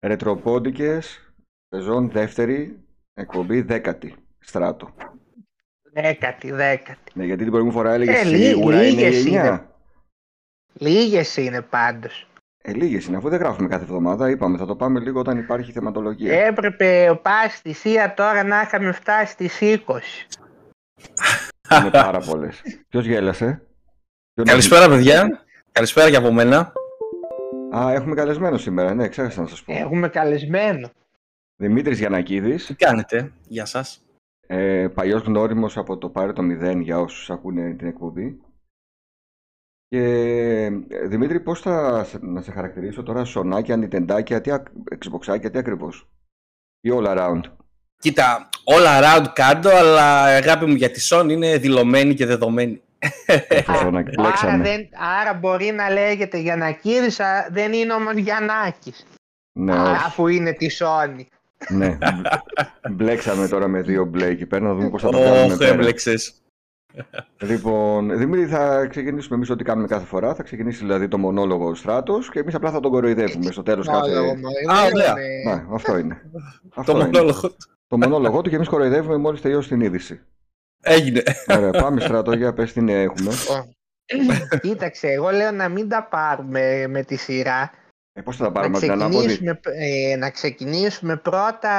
Ρετροπόντικες, σεζόν δεύτερη, εκπομπή δέκατη, στράτο. Δέκατη, δέκατη. Ναι, γιατί την προηγούμενη φορά έλεγες Ε, σίγουρα είναι λίγες η 9. είναι. Λίγες είναι πάντως. Ε, λίγες είναι, αφού δεν γράφουμε κάθε εβδομάδα, είπαμε, θα το πάμε λίγο όταν υπάρχει θεματολογία. Έπρεπε πας στη Σία τώρα να είχαμε φτάσει στις 20. Είναι πάρα πολλές. Ποιος γέλασε; Ποιον Καλησπέρα, παιδιά. Καλησπέρα και από μένα. Α, έχουμε καλεσμένο σήμερα, ναι, ξέχασα να σας πω. Έχουμε καλεσμένο. Δημήτρης Γιανακίδης, Τι κάνετε, γεια σας. ε, παλιός γνώριμος από το Πάρε το 0 για όσους ακούνε την εκπομπή. Και ε, Δημήτρη, πώς θα σε- να σε χαρακτηρίσω τώρα, σονάκια, νιτεντάκια, τι, ακ- xboxάκια, τι ακριβώς; Ή all around; Κοίτα, all around κάτω, αλλά αγάπη μου για τη Sony είναι δηλωμένη και δεδομένη. Το σονάκι, Άρα, μπλέξαμε. δεν, άρα μπορεί να λέγεται Γιαννακίδης, α, δεν είναι όμως Γιαννάκης. Ναι, Α, όχι. αφού είναι τη Sony. ναι. Μπλέξαμε τώρα με δύο μπλε εκεί πέρα, να δούμε πώς θα το κάνουμε Όχι, πέρα. έμπλεξες. Λοιπόν, Δημήτρη, θα ξεκινήσουμε εμείς ό,τι κάνουμε κάθε φορά. Θα ξεκινήσει δηλαδή το μονόλογο ο Στράτος και εμείς απλά θα τον κοροϊδεύουμε στο τέλος κάθε. Μόνολο, μωρέ, Α, δεν ωραία. είναι- Ναι, αυτό είναι. Το αυτό είναι. μονόλογο. Το μονόλογο του και εμείς κοροϊδεύουμε μόλις τελειώσει την είδηση. Έγινε. Ωραία, πάμε Στράτο, για πες τι νέα έχουμε. Κοίταξε, εγώ λέω να μην τα πάρουμε με τη σειρά. Ε, Πώς θα τα Να πάρουμε από την ανάποδη. ξεκινήσουμε, ε, να ξεκινήσουμε πρώτα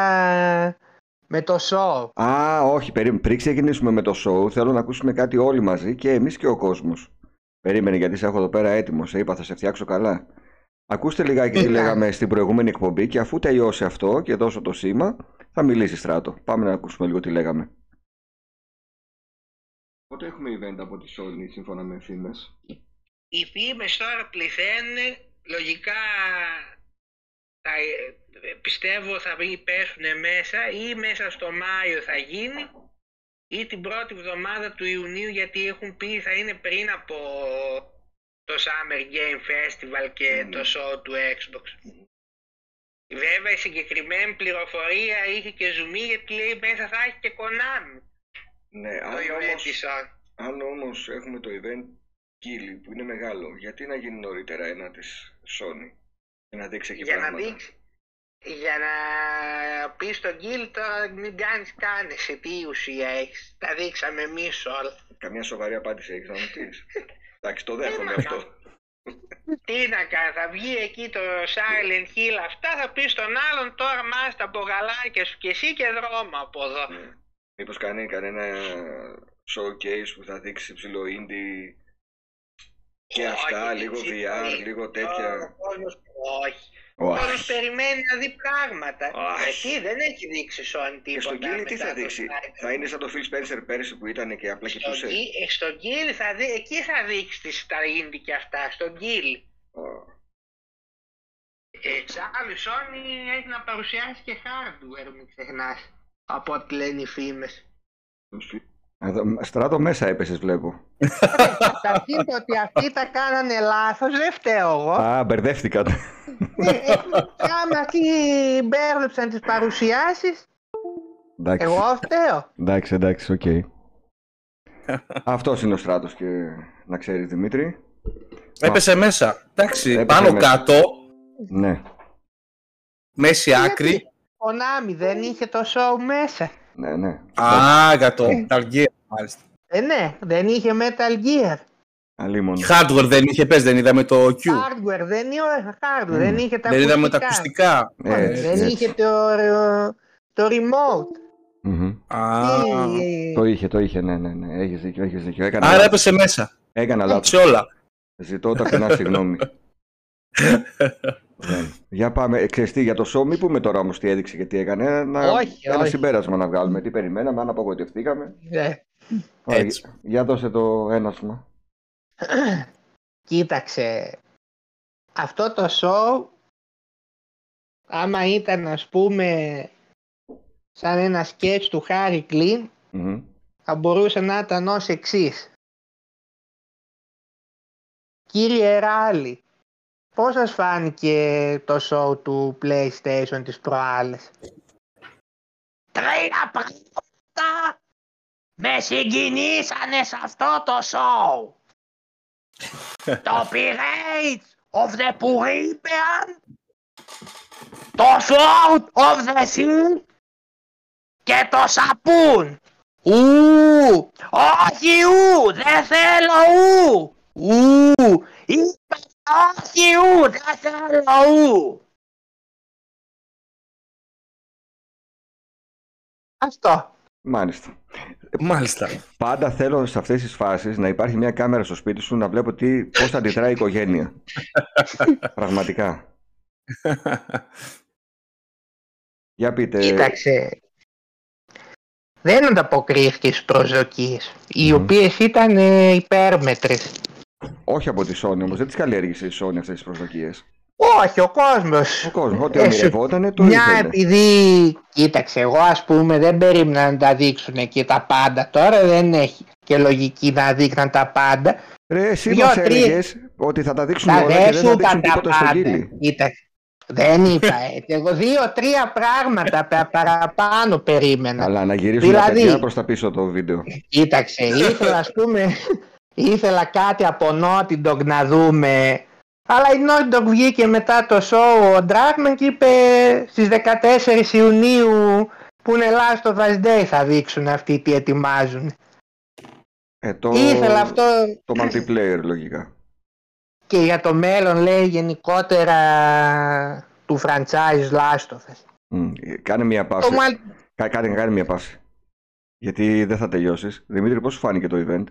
με το show. Α, όχι, περίμενε. Πριν ξεκινήσουμε με το show, θέλω να ακούσουμε κάτι όλοι μαζί και εμείς και ο κόσμος. Περίμενε, γιατί σε έχω εδώ πέρα έτοιμος. Σε είπα, θα σε φτιάξω καλά. Ακούστε λιγάκι τι Ναι. λέγαμε στην προηγούμενη εκπομπή και αφού τελειώσει αυτό και δώσω το σήμα, θα μιλήσεις Στράτο. Πάμε να ακούσουμε λίγο τι λέγαμε. Πότε έχουμε event από τη Sony σύμφωνα με φήμες; Οι φήμες τώρα πληθαίνουν, λογικά θα, ε, πιστεύω θα βγει- πέσουν μέσα ή μέσα στο Μάιο θα γίνει ή την πρώτη εβδομάδα του Ιουνίου γιατί έχουν πει θα είναι πριν από το Summer Game Festival και Μμμ. το show του Xbox. Βέβαια η συγκεκριμένη πληροφορία είχε και ζουμί γιατί λέει μέσα θα έχει και Konami Ναι, το αν event όμως, της Sony. αν όμως έχουμε το event Kili που είναι μεγάλο, γιατί να γίνει νωρίτερα ένα της Sony και να δείξει εκεί για να πράγματα; δείξει για να πεις στον Γκίλ τώρα μην κάνεις καν εσύ τι ουσία έχεις τα δείξαμε εμείς όλα Καμιά σοβαρή απάντηση έχεις να μου πεις. Εντάξει, το Τι δέχομαι να αυτό. κάνω. τι να κάνει θα βγει εκεί το Silent Hill αυτά θα πεις στον άλλον τώρα μάστα από γαλάκια σου και εσύ και δρόμο από εδώ Ναι. Μήπως κάνει κανένα showcase που θα δείξει ψηλό indie και αυτά, Όχι, λίγο έτσι, VR, όχι. λίγο Ο τέτοια. κόσμος- όχι ο κόσμος Όχι. περιμένει να δει πράγματα Όχι. εκεί δεν έχει δείξει Sony Και στον τίποτα Kili τι μετά θα το δείξει; Snyder. Θα είναι σαν το Phil Spencer πέρσι που ήταν και απλά Στον κοιτούσε. Γκίλ- ε, Στον Γκίλ θα δει, εκεί θα δείξεις τις- τα indie και αυτά, στον Γκίλ. Ω, Εξάλλου η Sony έχει να παρουσιάσει και hardware, μην ξεχνάς. Από ό,τι λένε οι φήμες. Εδώ, Στράτο μέσα έπεσες βλέπω. Θα δείτε ότι αυτοί τα κάνανε λάθος, δεν φταίω εγώ. Α, μπερδεύτηκα. Ε, ε, Άμα αυτοί μπέρδεψαν τις παρουσιάσεις, Εντάξει. εγώ φταίω. Εντάξει, εντάξει, οκ. Αυτός είναι ο Στράτος και να ξέρεις Δημήτρη. Έπεσε μέσα. Εντάξει, Έπεσε πάνω μέσα. κάτω, Ναι, μέση άκρη. Η Konami δεν είχε το show μέσα. ναι, ναι. Α, για το Metal Gear, μάλιστα. Ε, ναι, δεν είχε Metal Gear. Αλίμονο. Hardware δεν είχε, πες, δεν είδαμε το Q. Hardware, δεν είχε hardware, Μμμ. δεν είχε τα Δεν είδαμε τα ακουστικά. ακουστικά. Έτσι, Δεν έτσι. είχε το, το remote. Μμμ. Α, Τι- Το είχε, το είχε, ναι, ναι, ναι. Έχεις δίκιο, έχεις δίκιο. Έκανα άρα λάθος. έπεσε μέσα. Έκανα λάθος. Σε όλα. Ζητώ ταπεινά συγγνώμη. Ναι. Για πάμε. Ε, Ξέρεις τι, για το show, μην πούμε τώρα όμως τι έδειξε και τι έκανε. Να... Όχι, ένα όχι. συμπέρασμα να βγάλουμε. Τι περιμέναμε, αν απογοητευτήκαμε. Ε, Ωραία, Έτσι. για- Για δώσε το ένασμα. Κοίταξε, αυτό το show, άμα ήταν ας πούμε σαν ένα σκέτς του Χάρη Κλίν, Μμμ. θα μπορούσε να ήταν ως εξής. Κύριε Ράλη, πώς σας φάνηκε το show του PlayStation της προάλλες; Τρία πράγματα με συγκινήσανε σε αυτό το show. το Pirates of the Caribbean, το Sword of the Sea και το σαπούνς. Ου, όχι ου, δεν θέλω ου. Ου, είπε όχι ου, δεν θέλω ου. Αυτό. Μάλιστα. Μάλιστα. Πάντα θέλω σε αυτές τις φάσεις να υπάρχει μια κάμερα στο σπίτι σου να βλέπω τι, πώς αντιδράει η οικογένεια. Πραγματικά. Για πείτε. Κοίταξε. Δεν ανταποκρίθηκες στις προσδοκίες, οι Μμμ. οποίες ήταν ε, υπέρμετρες. Όχι από τη Sony όμως, δεν τις καλλιέργησε η Sony αυτές τις προσδοκίες. Όχι, ο κόσμος. Ο κόσμος, ό,τι Ε, σου- ονειρευότανε το Μια ήθελε. επειδή, κοίταξε, εγώ ας πούμε δεν περίμενα να τα δείξουν και τα πάντα. Τώρα δεν έχει και λογική να δείχναν τα πάντα. Ρε, εσύ Δυο, μας τρία. έλεγες ότι θα τα δείξουν Τα όλα και δεν δεν σου θα είπα δείξουν τα τίποτα στο πάντα. γύλι. Κοίταξε. Δεν είπα έτσι. Εγώ δύο-τρία πράγματα πα- παραπάνω περίμενα. Αλλά να γυρίσουν Δηλαδή- τα παιδιά προς τα πίσω το βίντεο. Κοίταξε, ήθελα ας πούμε, ήθελα κάτι από Naughty Dog να δούμε. Αλλά η Naughty Dog βγήκε μετά το show ο Dragman και είπε στις 14 Ιουνίου που είναι Last of Us Day θα δείξουν αυτοί τι ετοιμάζουν. Ε, το, Ήθελα αυτό το multiplayer λογικά. και για το μέλλον λέει γενικότερα του franchise Last of Us. Μμ, Κάνε μια Το πάση. mal- Κα- Κάνε, κάνε μια πάση. Γιατί δεν θα τελειώσεις. Δημήτρη, πώς σου φάνηκε το event;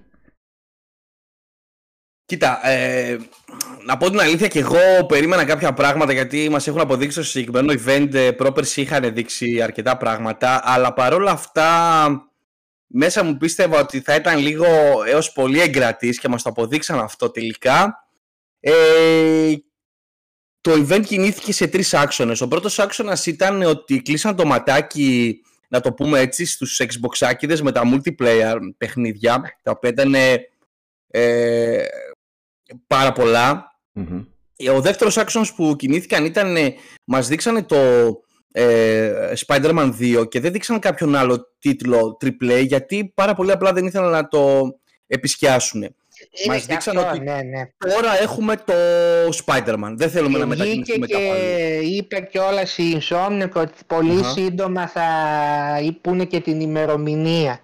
Κοίτα, ε, να πω την αλήθεια και εγώ περίμενα κάποια πράγματα γιατί μας έχουν αποδείξει στο συγκεκριμένο event ε, πρόπερση είχαν δείξει αρκετά πράγματα αλλά παρόλα αυτά μέσα μου πίστευα ότι θα ήταν λίγο έως πολύ εγκρατής και μας το αποδείξαν αυτό τελικά. Ε, το event κινήθηκε σε τρεις άξονες. Ο πρώτος άξονας ήταν ότι κλείσαν το ματάκι, να το πούμε έτσι, στους Xboxάκιδες με τα multiplayer παιχνίδια, τα οποία ήταν ε, πάρα πολλά. Μμμ. Ε, Ο δεύτερος άξονας που κινήθηκαν ήταν, ε, μας δείξανε το ε, Spider-Man 2 και δεν δείξαν κάποιον άλλο τίτλο AAA γιατί πάρα πολύ απλά δεν ήθελαν να το επισκιάσουν. είναι Μας και δείξαν αυτό, ότι- ναι, ναι. Τώρα έχουμε το Spider-Man. Δεν θέλουμε να Και βγήκε μετακινηθούμε και κάπου αλλού. είπε κιόλας η Insomniac ότι πολύ Αχα. σύντομα θα πούνε και την ημερομηνία.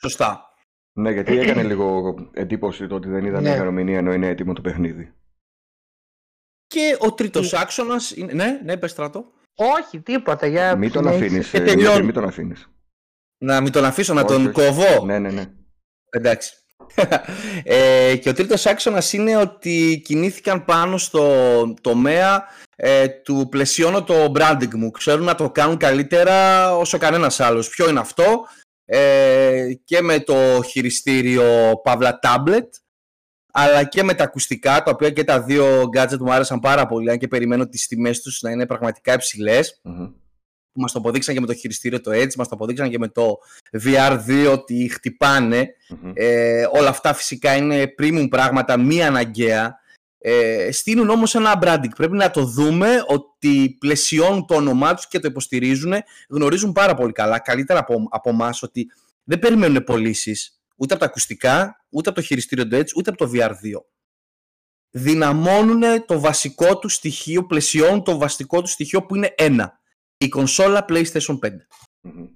Σωστά. Ναι, γιατί έκανε λίγο εντύπωση το ότι δεν είδαμε Ναι. ημερομηνία ενώ είναι έτοιμο το παιχνίδι. Και ο τρίτος άξονας είναι... Ναι, ναι, πες στράτο. Όχι, τίποτα. Για Μην τον συνέχισε. αφήνεις, και ε, Δημήτρη, τελειώνει. μην τον αφήνεις. Να μην τον αφήσω, να Όχι, τον όχι. κοβώ. Ναι, ναι, ναι. Εντάξει. ε, και ο τρίτος άξονας είναι ότι κινήθηκαν πάνω στο τομέα ε, του πλαισιώνω το branding μου. Ξέρουν να το κάνουν καλύτερα όσο κανένας άλλος. Ποιο είναι αυτό; Ε, και με το χειριστήριο Pavla Tablet αλλά και με τα ακουστικά, τα οποία και τα δύο gadget μου άρεσαν πάρα πολύ, αν και περιμένω τις τιμές τους να είναι πραγματικά υψηλές Μμμ. που μας το αποδείξαν και με το χειριστήριο το Edge, μας το αποδείξαν και με το VR2 ότι χτυπάνε. Μμμ. Ε, όλα αυτά φυσικά είναι premium πράγματα, μη αναγκαία. Ε, στείλουν όμως ένα branding. Πρέπει να το δούμε ότι πλαισιώνουν το όνομά τους και το υποστηρίζουν. Γνωρίζουν πάρα πολύ καλά, καλύτερα από, από εμάς ότι δεν περιμένουν πωλήσεις ούτε από τα ακουστικά, ούτε από το χειριστήριο του Edge, ούτε από το VR2. Δυναμώνουν το βασικό τους στοιχείο, πλαισιώνουν το βασικό τους στοιχείο που είναι ένα. Η κονσόλα PlayStation 5. Μμμ.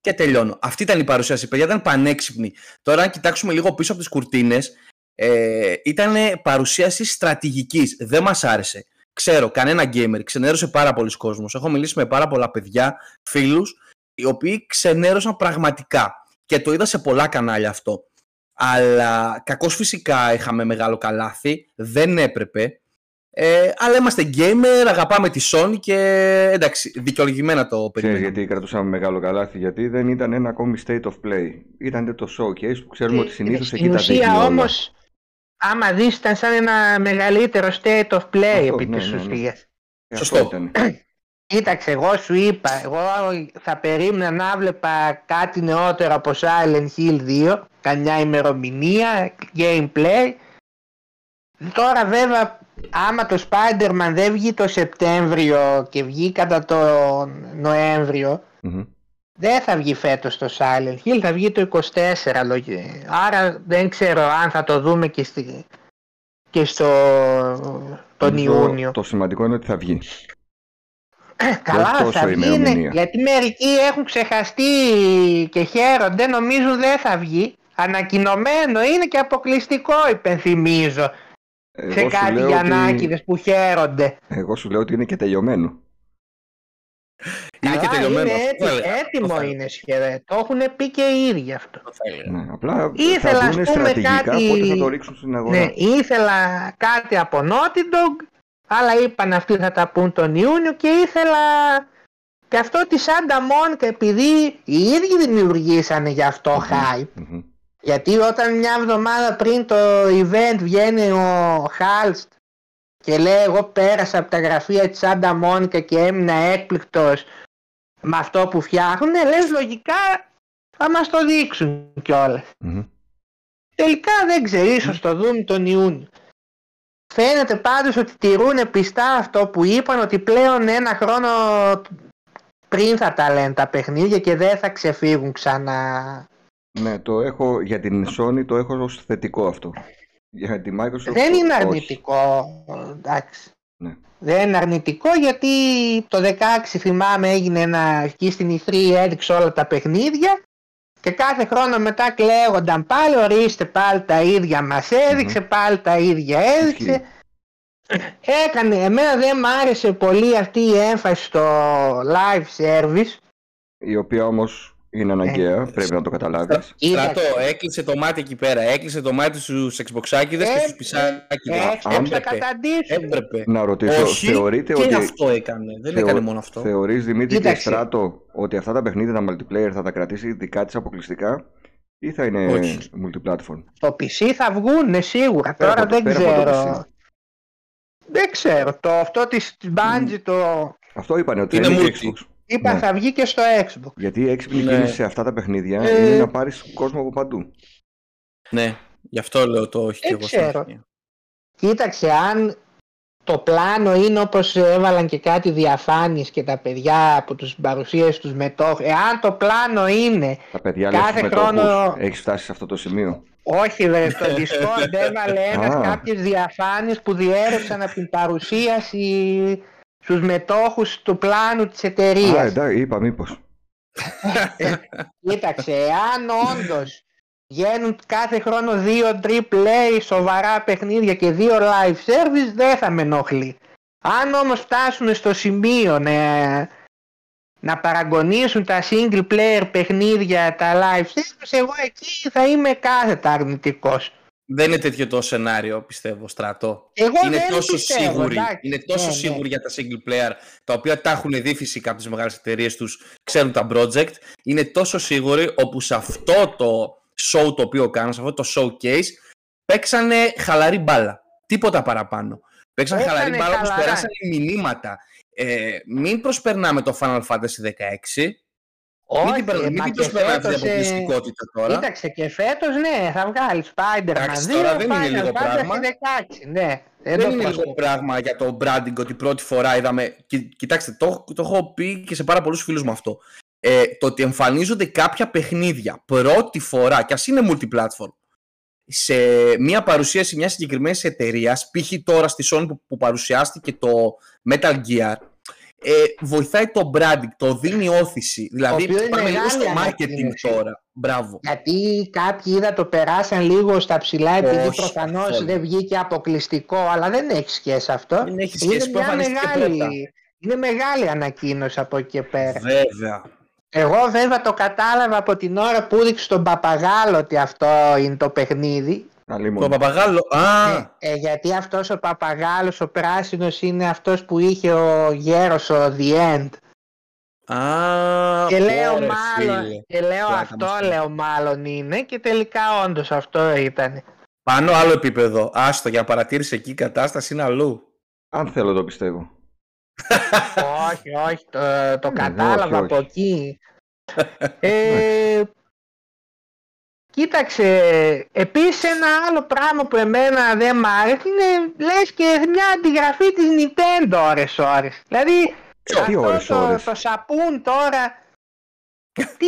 Και τελειώνω. Αυτή ήταν η παρουσίαση. Παιδιά ήταν πανέξυπνη. Τώρα, αν κοιτάξουμε λίγο πίσω από τις κουρτίνες, ε, ήταν παρουσίαση στρατηγικής. Δεν μας άρεσε. Ξέρω, κανένα gamer. Ξενέρωσε πάρα πολλοί κόσμο. Έχω μιλήσει με πάρα πολλά παιδιά, φίλους, οι οποίοι ξενέρωσαν πραγματικά. Και το είδα σε πολλά κανάλια αυτό. Αλλά κακώς φυσικά είχαμε μεγάλο καλάθι. Δεν έπρεπε. Ε, αλλά είμαστε gamer, αγαπάμε τη Sony και εντάξει, δικαιολογημένα το Ξέρεις περιμένουμε. γιατί κρατούσαμε μεγάλο καλάθι, γιατί δεν ήταν ένα ακόμη state of play. Ήταν το showcase που ξέρουμε ότι συνήθως Στην εκεί τα δείχνει ουσία όλα. όμως, άμα δεις ήταν σαν ένα μεγαλύτερο state of play Αυτό, επί ναι, της ναι, ναι. ουσίας. Ε, Σωστό. αυτό ήταν. Κοίταξε, εγώ σου είπα, εγώ θα περίμενα να βλέπα κάτι νεότερο από Silent Hill 2, καμιά ημερομηνία, gameplay. Τώρα βέβαια, άμα το Spider-Man δεν βγει το Σεπτέμβριο και βγει κατά τον Νοέμβριο, Μμμ. Δεν θα βγει φέτος το Silent Hill, θα βγει το 24 λογι- Άρα δεν ξέρω αν θα το δούμε και, στη, και στο τον Νομίζω Ιούνιο. Το σημαντικό είναι ότι θα βγει. Καλά τόσο θα βγει, ημερομηνία. είναι, γιατί μερικοί έχουν ξεχαστεί και χαίρονται, νομίζουν δεν θα βγει. Ανακοινωμένο είναι και αποκλειστικό υπενθυμίζω Εγώ σε σου κάτι λέω Γιαννάκηδες που χαίρονται. Εγώ σου λέω ότι είναι και τελειωμένο. Είναι και Καλά, τελειωμένο. είναι Αυτό θα έτι- έλεγα. έτοιμο Αυτό θα είναι σχεδόν. Το έχουν πει και οι ίδιοι αυτό. Αυτό θα έλεγα. Ναι, απλά Ήθελα, θα ας δουν πούμε, στρατηγικά κάτι- πότε θα το ρίξουν στην αγορά. Ναι, ήθελα κάτι από Naughty Dog, αλλά είπαν αυτοί θα τα πούν τον Ιούνιο και ήθελα και αυτό τη Santa Monica επειδή οι ίδιοι δημιουργήσανε γι' αυτό hype. Μμμ. Γιατί όταν μια εβδομάδα πριν το event βγαίνει ο Χάλστ και λέει εγώ πέρασα από τα γραφεία της Santa Monica και έμεινα έκπληκτος με αυτό που φτιάχνουν, λες λογικά θα μας το δείξουν κιόλας. Μμμ. Τελικά δεν ξέρω, ίσως το δούμε τον Ιούνιο. Φαίνεται πάντως ότι τηρούν πιστά αυτό που είπαν ότι πλέον ένα χρόνο πριν θα τα λένε τα παιχνίδια και δεν θα ξεφύγουν ξανά. Ναι, το έχω, για την Sony το έχω ως θετικό αυτό. Για τη Microsoft Δεν είναι όχι. αρνητικό, εντάξει. Ναι. Δεν είναι αρνητικό γιατί το 16 θυμάμαι έγινε ένα εκεί στην E3 έδειξε όλα τα παιχνίδια και κάθε χρόνο μετά κλαίγονταν πάλι ορίστε πάλι τα ίδια μας έδειξε πάλι τα ίδια έδειξε έκανε εμένα δεν μ' άρεσε πολύ αυτή η έμφαση στο live service Η οποία όμως είναι αναγκαία, πρέπει να το καταλάβεις. Στρατό, Κοίταξε. έκλεισε το μάτι εκεί πέρα. Έκλεισε το μάτι στους Xboxάκηδες και Ε, στους πισάκηδες. έξω αν θα έπρεπε. καταντήσουν Έπρεπε. Να ρωτήσω, Όχι, θεωρείτε και ότι... αυτό έκανε. Δεν θεω- έκανε μόνο αυτό. Θεωρείς Δημήτρη και Κοίταξε. Στράτο ότι αυτά τα παιχνίδια, τα multiplayer θα τα κρατήσει δικά της αποκλειστικά ή θα είναι Όχι. multiplatform; Στο PC θα βγουν σίγουρα. Πέρα Τώρα από το- δεν πέρα από το ξέρω. PC. Δεν ξέρω. Το αυτό της Bungie το Αυτό είπανε ότι θα Είναι είναι και multi. Xbox. Είπα Ναι. θα βγει και στο Xbox. Γιατί η έξυπνη Ναι. κίνηση σε αυτά τα παιχνίδια Ε, είναι να πάρεις κόσμο από παντού. Ναι, γι' αυτό λέω το όχι και Δεν εγώ στην ξέρω. αρχή. Κοίταξε αν το πλάνο είναι όπως έβαλαν και κάτι διαφάνειες και τα παιδιά από τους παρουσίες τους μετόχους. Εάν το πλάνο είναι, Τα παιδιά Κάθε λες χρόνο- μετόχους, έχεις φτάσει σε αυτό το σημείο. όχι δε, στο Discord έβαλε ένας Α. κάποιες διαφάνειες που διέρευσαν από την παρουσίαση στους μετόχους του πλάνου της Α, εταιρείας. εντάξει, είπα μήπως. Κοίταξε, εάν όντως βγαίνουν κάθε χρόνο δύο AAA σοβαρά παιχνίδια και δύο live service δεν θα με ενοχλεί. Αν όμως φτάσουν στο σημείο να, να παραγωνίσουν τα single player παιχνίδια, τα live service, εγώ εκεί θα είμαι κάθετα αρνητικός. Δεν είναι τέτοιο το σενάριο, πιστεύω, στρατό. Εγώ είναι δεν τόσο πιστεύω, σίγουροι. εντάξει. Είναι τόσο Ναι, ναι. σίγουροι για τα single player, τα οποία τα έχουν δει φυσικά από τις μεγάλες εταιρείες τους, ξέρουν τα project. Είναι τόσο σίγουροι όπου σε αυτό το show το οποίο κάνουν, σε αυτό το showcase, παίξανε χαλαρή μπάλα. Τίποτα παραπάνω. Παίξανε Παίξανε χαλαρή μπάλα όπως χαλαρά. περάσανε μηνύματα. Ε, μην προσπερνάμε το Final Fantasy 16. Μην Όχι, την, προ- μην μα την και προσπερνάμε την φέτος, ε, αποκλειστικότητα τώρα. Κοίταξε και φέτος ναι θα βγάλει Spider-Man Εντάξει, 2, τώρα δεν είναι Final λίγο Fantasy πράγμα. 16, ναι. Δεν το είναι λίγο προσπερνάω. πράγμα για το branding ότι πρώτη φορά είδαμε. Κι- κοιτάξτε, το, το έχω πει και σε πάρα πολλούς φίλους μου αυτό. Ε, το ότι εμφανίζονται κάποια παιχνίδια πρώτη φορά, και ας είναι multiplatform, σε μια παρουσίαση μιας συγκεκριμένης εταιρείας, π.χ. τώρα στη Sony που, που παρουσιάστηκε το Metal Gear, ε, βοηθάει το branding, το δίνει όθηση. Δηλαδή, οποίο είναι πάμε λίγο μεγάλη στο marketing ανακοίνωση. τώρα. Μπράβο. Γιατί κάποιοι είδα το περάσαν λίγο στα ψηλά επειδή Όχι, προφανώς καθόλου. δεν βγήκε αποκλειστικό αλλά δεν έχει σχέση αυτό. Δεν έχει είναι σχέση που μια εμφανίστηκε πρώτα. μεγάλη, είναι μεγάλη ανακοίνωση από εκεί και πέρα. Βέβαια. Εγώ βέβαια το κατάλαβα από την ώρα που έδειξε τον Παπαγάλο ότι αυτό είναι το παιχνίδι. Το Αλλήμον. παπαγάλο. Α! Ε, ε, γιατί αυτός ο Παπαγάλος ο πράσινος είναι αυτός που είχε ο γέρος ο The End. Α, Και λέω ωρε, μάλλον, φίλε. και λέω Πλάκα αυτό μας κάνει. λέω μάλλον είναι και τελικά όντως αυτό ήταν. Πάνω άλλο επίπεδο. Άστο, για παρατήρηση εκεί η κατάσταση είναι αλλού. Αν θέλω το πιστεύω. όχι, όχι, το, το όχι, κατάλαβα όχι. από εκεί. ε, κοίταξε, επίσης ένα άλλο πράγμα που εμένα δεν μ' άρεσε είναι λες και μια αντιγραφή της Nintendo ώρες ώρες. Δηλαδή Τι αυτό ώρες, το, ώρες; το σαπούν τώρα, τι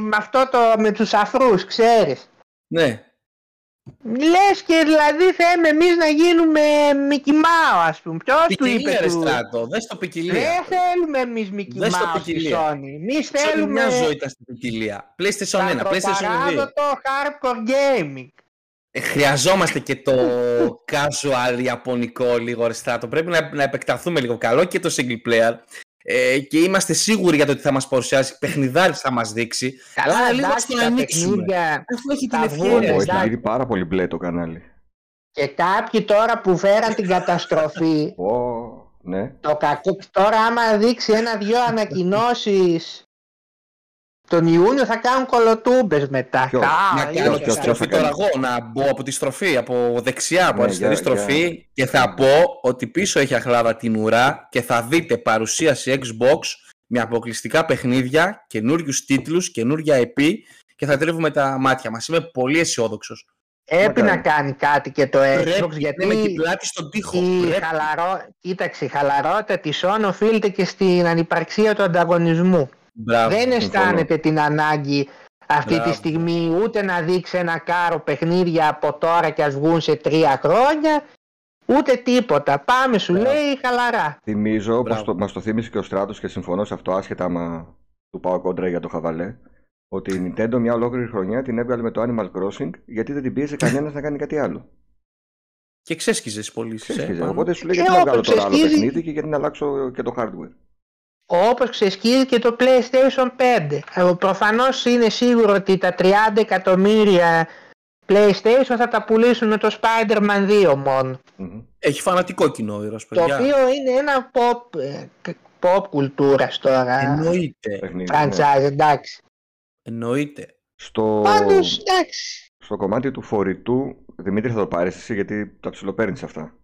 με αυτό το με τους αφρούς ξέρεις; Ναι. Λες και δηλαδή θέλουμε εμείς να γίνουμε Mickey Mouse ας πούμε. Ποιος του είπε Ποικιλία, ρε του... στράτο. Δες το ποικιλία. Δεν θέλουμε εμείς Mickey Δες το Mouse στη ποικιλία. Sony. Εμείς Σε όλη θέλουμε μια ζωή ήταν στην ποικιλία. PlayStation 1, PlayStation 2. το hardcore gaming. Ε, χρειαζόμαστε και το casual ιαπωνικό λίγο ρε στράτο. Πρέπει να, να επεκταθούμε λίγο καλό και το single player. Ε, και είμαστε σίγουροι για το ότι θα μας παρουσιάσει παιχνιδάρι θα μας δείξει. Καλά, Αλλά λίγο εντάξει, να το τα ανοίξουμε. παιχνίδια Αφού έχει την θα ευκαιρία. βγουν, ρε Ω, έχει εντάξει. γίνει πάρα πολύ μπλε το κανάλι. και κάποιοι τώρα που φέραν την καταστροφή Ω, ναι. Το κακό τώρα άμα δείξει ένα-δυο ανακοινώσεις τον Ιούνιο θα κάνουν κολοτούμπες μετά. Ποιος; Α, Να είναι κάνω ποιος- τη ποιος στροφή θα κάνει; τώρα εγώ, να μπω από τη στροφή, από δεξιά, από Ναι, αριστερή για- στροφή για- και θα πω ότι πίσω έχει αχλάδα την ουρά και θα δείτε παρουσίαση Xbox με αποκλειστικά παιχνίδια, καινούριους τίτλους, καινούρια EP και θα τρίβουμε τα μάτια μας. Είμαι πολύ αισιόδοξος. Πρέπει Μακάρι. να κάνει κάτι και το Xbox Πρέπει με την γιατί πλάτη στον τοίχο. η, Πρέπει. χαλαρό... Κοίταξε, η χαλαρότητα της Sony οφείλεται και στην ανυπαρξία του ανταγωνισμού. Μπράβο. Δεν συμφωνώ. αισθάνεται την ανάγκη αυτή Μπράβο. τη στιγμή ούτε να δείξει ένα κάρο παιχνίδια από τώρα και ας βγουν σε τρία χρόνια ούτε τίποτα. Πάμε σου Μπράβο. λέει χαλαρά. Θυμίζω, όπως Μπράβο. το, μας το θύμισε και ο Στράτος και συμφωνώ σε αυτό άσχετα άμα του πάω κόντρα για το χαβαλέ, ότι η Nintendo μια ολόκληρη χρονιά την έβγαλε με το Animal Crossing γιατί δεν την πίεσε κανένας να κάνει κάτι άλλο. Και ξέσχιζε τι πωλήσει. Ξέσχιζε. Οπότε σου λέει Και γιατί να βγάλω όπως τώρα άλλο ξεσχίζει- παιχνίδι και γιατί να αλλάξω και το hardware. Όπως ξεσκίζει και το PlayStation 5. Ε, Προφανώς είναι σίγουρο ότι τα 30 εκατομμύρια PlayStation θα τα πουλήσουν με το Spider-Man 2 μόνο. Μμμ. Έχει φανατικό κοινό ο ήρωας, Το παιδιά. οποίο είναι ένα pop, ε, κ- pop κουλτούρας τώρα. Εννοείται. Παιχνίδι, ναι. Franchise, εντάξει. Εννοείται. Στο, Πάντως, εντάξει. στο κομμάτι του φορητού, Δημήτρη θα το πάρεις εσύ γιατί τα ψιλοπαίρνεις αυτά.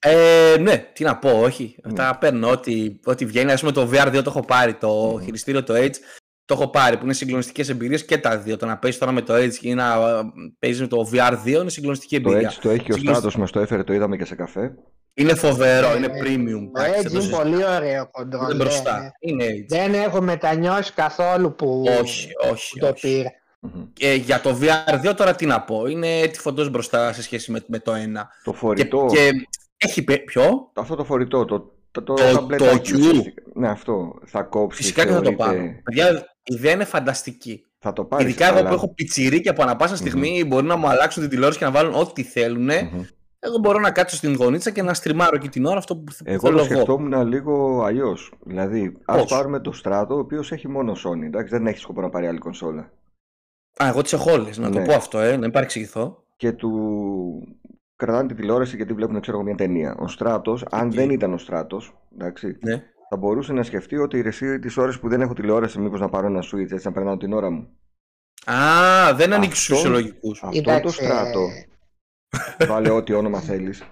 Ε, ναι, τι να πω, όχι. Ναι. Αυτά παίρνω ό,τι, ό,τι βγαίνει. Α πούμε το VR2 το έχω πάρει. Το Μμμ. χειριστήριο το Edge το έχω πάρει που είναι συγκλονιστικές εμπειρίες και τα δύο. Το να παίζεις τώρα με το Edge ή να παίζεις με το VR2 είναι συγκλονιστική Το εμπειρία. έτσι το έχει και ο Συγκλονισ- Στράτος μας το έφερε, το είδαμε και σε καφέ. Είναι φοβερό, είναι Ε, premium. Το εντάξει, Edge δεν το είναι συζητάω. πολύ ωραίο κοντρόλ. Είναι ναι, μπροστά. ναι. Είναι Edge. Δεν έχω μετανιώσει καθόλου που, Όχι, όχι. που το όχι. πήρα. Μμμ. Και για το VR2 τώρα τι να πω. Είναι τι φωτός μπροστά σε σχέση με, με το ένα. Το Και, φορητό, και έχει πε- ποιο; αυτό το φορητό, το, το, το, Το- ταμπλετάκι το Q. ουσιαστικά. Ναι, αυτό θα κόψεις. Φυσικά και θα το θεωρείτε- πάρω. Παιδιά, η ιδέα είναι φανταστική. Θα το πάρεις. Ειδικά εγώ αλλά- που έχω πιτσιρίκια που ανα πάσα στιγμή μπορεί να μου αλλάξουν την τηλεόραση και να βάλουν ό,τι θέλουν. Μμμ. Εγώ μπορώ να κάτσω στην γωνίτσα και να στριμάρω εκεί την ώρα αυτό που, που Εγώ θέλω το εγώ. σκεφτόμουν λίγο αλλιώς. Δηλαδή, α Πώς; πάρουμε το στράτο, ο οποίος έχει μόνο Sony. Εντάξει, δεν έχει σκοπό να πάρει άλλη κονσόλα. Α, εγώ τις έχω όλες, να το Ναι. πω αυτό, ε, να μην παρεξηγηθώ. Και του κρατάνε τη τηλεόραση γιατί βλέπουν, ξέρω εγώ, μια ταινία. Ο στράτος, αν Εκεί. δεν ήταν ο στράτος, εντάξει, Ναι. θα μπορούσε να σκεφτεί ότι εσύ τις ώρες που δεν έχω τηλεόραση, μήπως να πάρω ένα switch έτσι να περνάω την ώρα μου. Α, δεν ανοίξεις Αυτό- του φυσιολογικούς. Αυτό το Κοίταξε, στράτο, βάλε ό,τι όνομα θέλεις,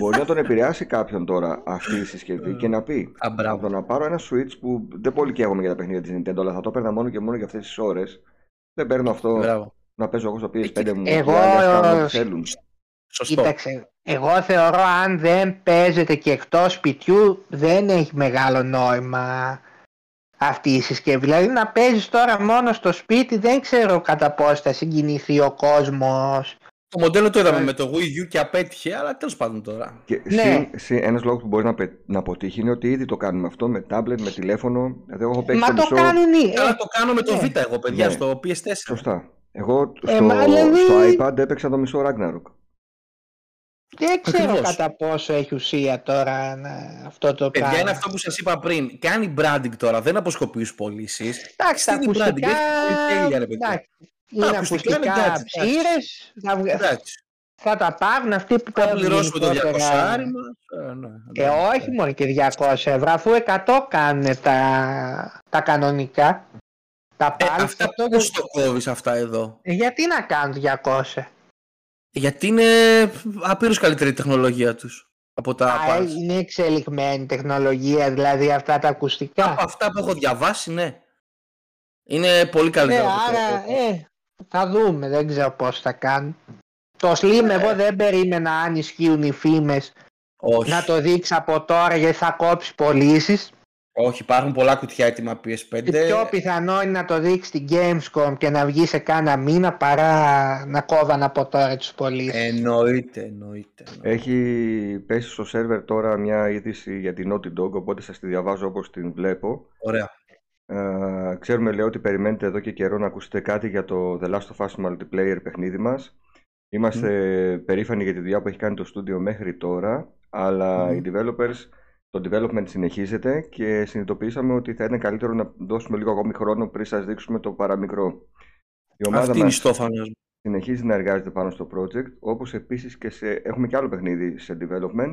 μπορεί να τον επηρεάσει κάποιον τώρα αυτή η συσκευή και να πει Α, Από μπράβο. το να πάρω ένα Switch που δεν πολύ καίγομαι για τα παιχνίδια της Nintendo, αλλά θα το έπαιρνα μόνο και μόνο για αυτές τις ώρες. Δεν παίρνω αυτό Μπράβο. να παίζω εγώ στο PS5 μου. Εγώ, οι άλλοι ας κάνουν ε, ό,τι θέλουν. Σωστό. Κοίταξε, εγώ θεωρώ αν δεν παίζεται και εκτός σπιτιού δεν έχει μεγάλο νόημα αυτή η συσκευή. Δηλαδή να παίζεις τώρα μόνο στο σπίτι δεν ξέρω κατά πώς θα συγκινηθεί ο κόσμος. Το μοντέλο το είδαμε Ναι. με το Wii U και απέτυχε, αλλά τέλος πάντων τώρα. Και Ναι. συν, συν, ένας λόγος που μπορείς να, πε- να αποτύχει είναι ότι ήδη το κάνουμε αυτό με tablet, με τηλέφωνο. Δηλαδή, εγώ έχω παίξει Μα το το μισό... κάνουν οι... Καλά, ε, το κάνω με το ναι. Vita εγώ, παιδιά, Ναι. στο PS4. Σωστά. Εγώ Ε, στο, μα δηλαδή- στο iPad έπαιξα το μισό Ragnarok. Δεν ξέρω Ακριβώς. κατά πόσο έχει ουσία τώρα να- αυτό το Παιδιά, πράγμα. είναι αυτό που σας είπα πριν. Κάνει branding τώρα, δεν αποσκοπείς στου πωλήσεις. Εντάξει, τα Στείλει ακουστικά... branding, έχει πολυτέλεια, ρε παιδιά. εντάξει, Είναι ακουστικά είναι ακουστικά gadget, ψήρες, θα, βγα- Εντάξει. θα τα πάρουν αυτοί που Θα τα πληρώσουμε το 200 γενικότερα- άρι μας. Ε, ναι, Ε, ναι. όχι μόνο και 200 ευρώ, αφού 100 κάνουν τα, τα κανονικά. Τα Ε, πάλι αυτά αυτό πώς το κόβεις αυτά εδώ; Ε, Γιατί να κάνουν 200. Γιατί είναι απείρως καλύτερη η τεχνολογία τους από τα Α, πάλι. είναι εξελιγμένη τεχνολογία, δηλαδή αυτά τα ακουστικά. Από αυτά που έχω διαβάσει, ναι. Είναι πολύ Ναι, καλύτερο. από το- άρα, ε, θα δούμε, δεν ξέρω πώς θα κάνουν. Το Slim εγώ δεν περίμενα αν ισχύουν οι φήμες Όχι. να το δείξεις από τώρα γιατί θα κόψεις πωλήσεις. Όχι, υπάρχουν πολλά κουτιά έτοιμα PS5. Και πιο πιθανό είναι να το δείξεις στην Gamescom και να βγεις σε κάνα μήνα παρά να κόβαν από τώρα τους πωλήσει. Εννοείται, εννοείται. Έχει πέσει στο σερβερ τώρα μια είδηση για την Naughty Dog, οπότε σας τη διαβάζω όπως την βλέπω. Ωραία. Ε, ξέρουμε λέω ότι περιμένετε εδώ και καιρό να ακούσετε κάτι για το The Last of Us Multiplayer παιχνίδι μας. Είμαστε περήφανοι για τη δουλειά που έχει κάνει το στούντιο μέχρι τώρα, αλλά οι developers, το development συνεχίζεται και συνειδητοποιήσαμε ότι θα είναι καλύτερο να δώσουμε λίγο ακόμη χρόνο πριν σας δείξουμε το παραμικρό. Η ομάδα Αυτή είναι η μας στόφανος μου. συνεχίζει να εργάζεται πάνω στο project, όπως επίσης και σε, έχουμε και άλλο παιχνίδι σε development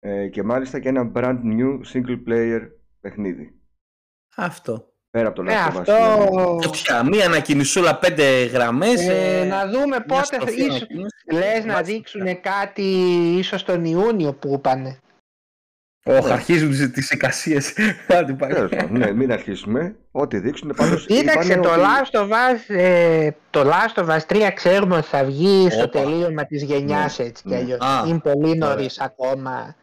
ε, και μάλιστα και ένα brand new single player παιχνίδι. Αυτό. Πέρα από το Ναι, Last of Us. αυτό. δηλαδή. Φωτιά, μία ανακοινησούλα, πέντε γραμμές. Ε, ε, να δούμε μια πότε θα στροφή ίσως, ανακοίνωση. λες να Μάλιστα. δείξουν κάτι ίσως τον Ιούνιο που είπανε. Όχι, αρχίζουν τις, τις εικασίες. Άντε, πάει. Τέλος πάντων, ναι, μην αρχίσουμε. Ό,τι δείξουν πάντως Κοίταξε, είπανε το ότι- Last of Us, ε, το Last of Us 3 ξέρουμε ότι θα βγει στο Όπα. τελείωμα της γενιάς έτσι κι ναι. αλλιώς. Α, Είναι πολύ νωρίς ακόμα.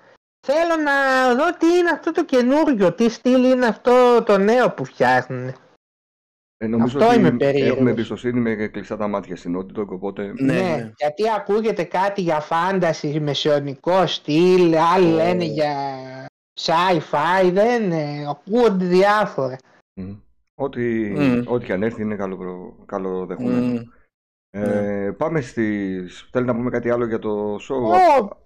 Θέλω να δω τι είναι αυτό το καινούριο, τι στυλ είναι αυτό το νέο που φτιάχνουν. Ε, νομίζω Αυτό ότι είμαι περίεργος. έχουμε εμπιστοσύνη με κλειστά τα μάτια στην Naughty Dog, οπότε Ναι, Ναι, ναι. γιατί ακούγεται κάτι για φάνταση, μεσαιωνικό στυλ, άλλοι Ω. λένε για sci-fi, δεν ε, ακούγονται διάφορα. μμ. ό,τι, Μμ. ό,τι και αν έρθει είναι καλό, προ- καλοδεχούμενο. Μμ. Ε, Πάμε στις... Θέλει να πούμε κάτι άλλο για το show; Ω,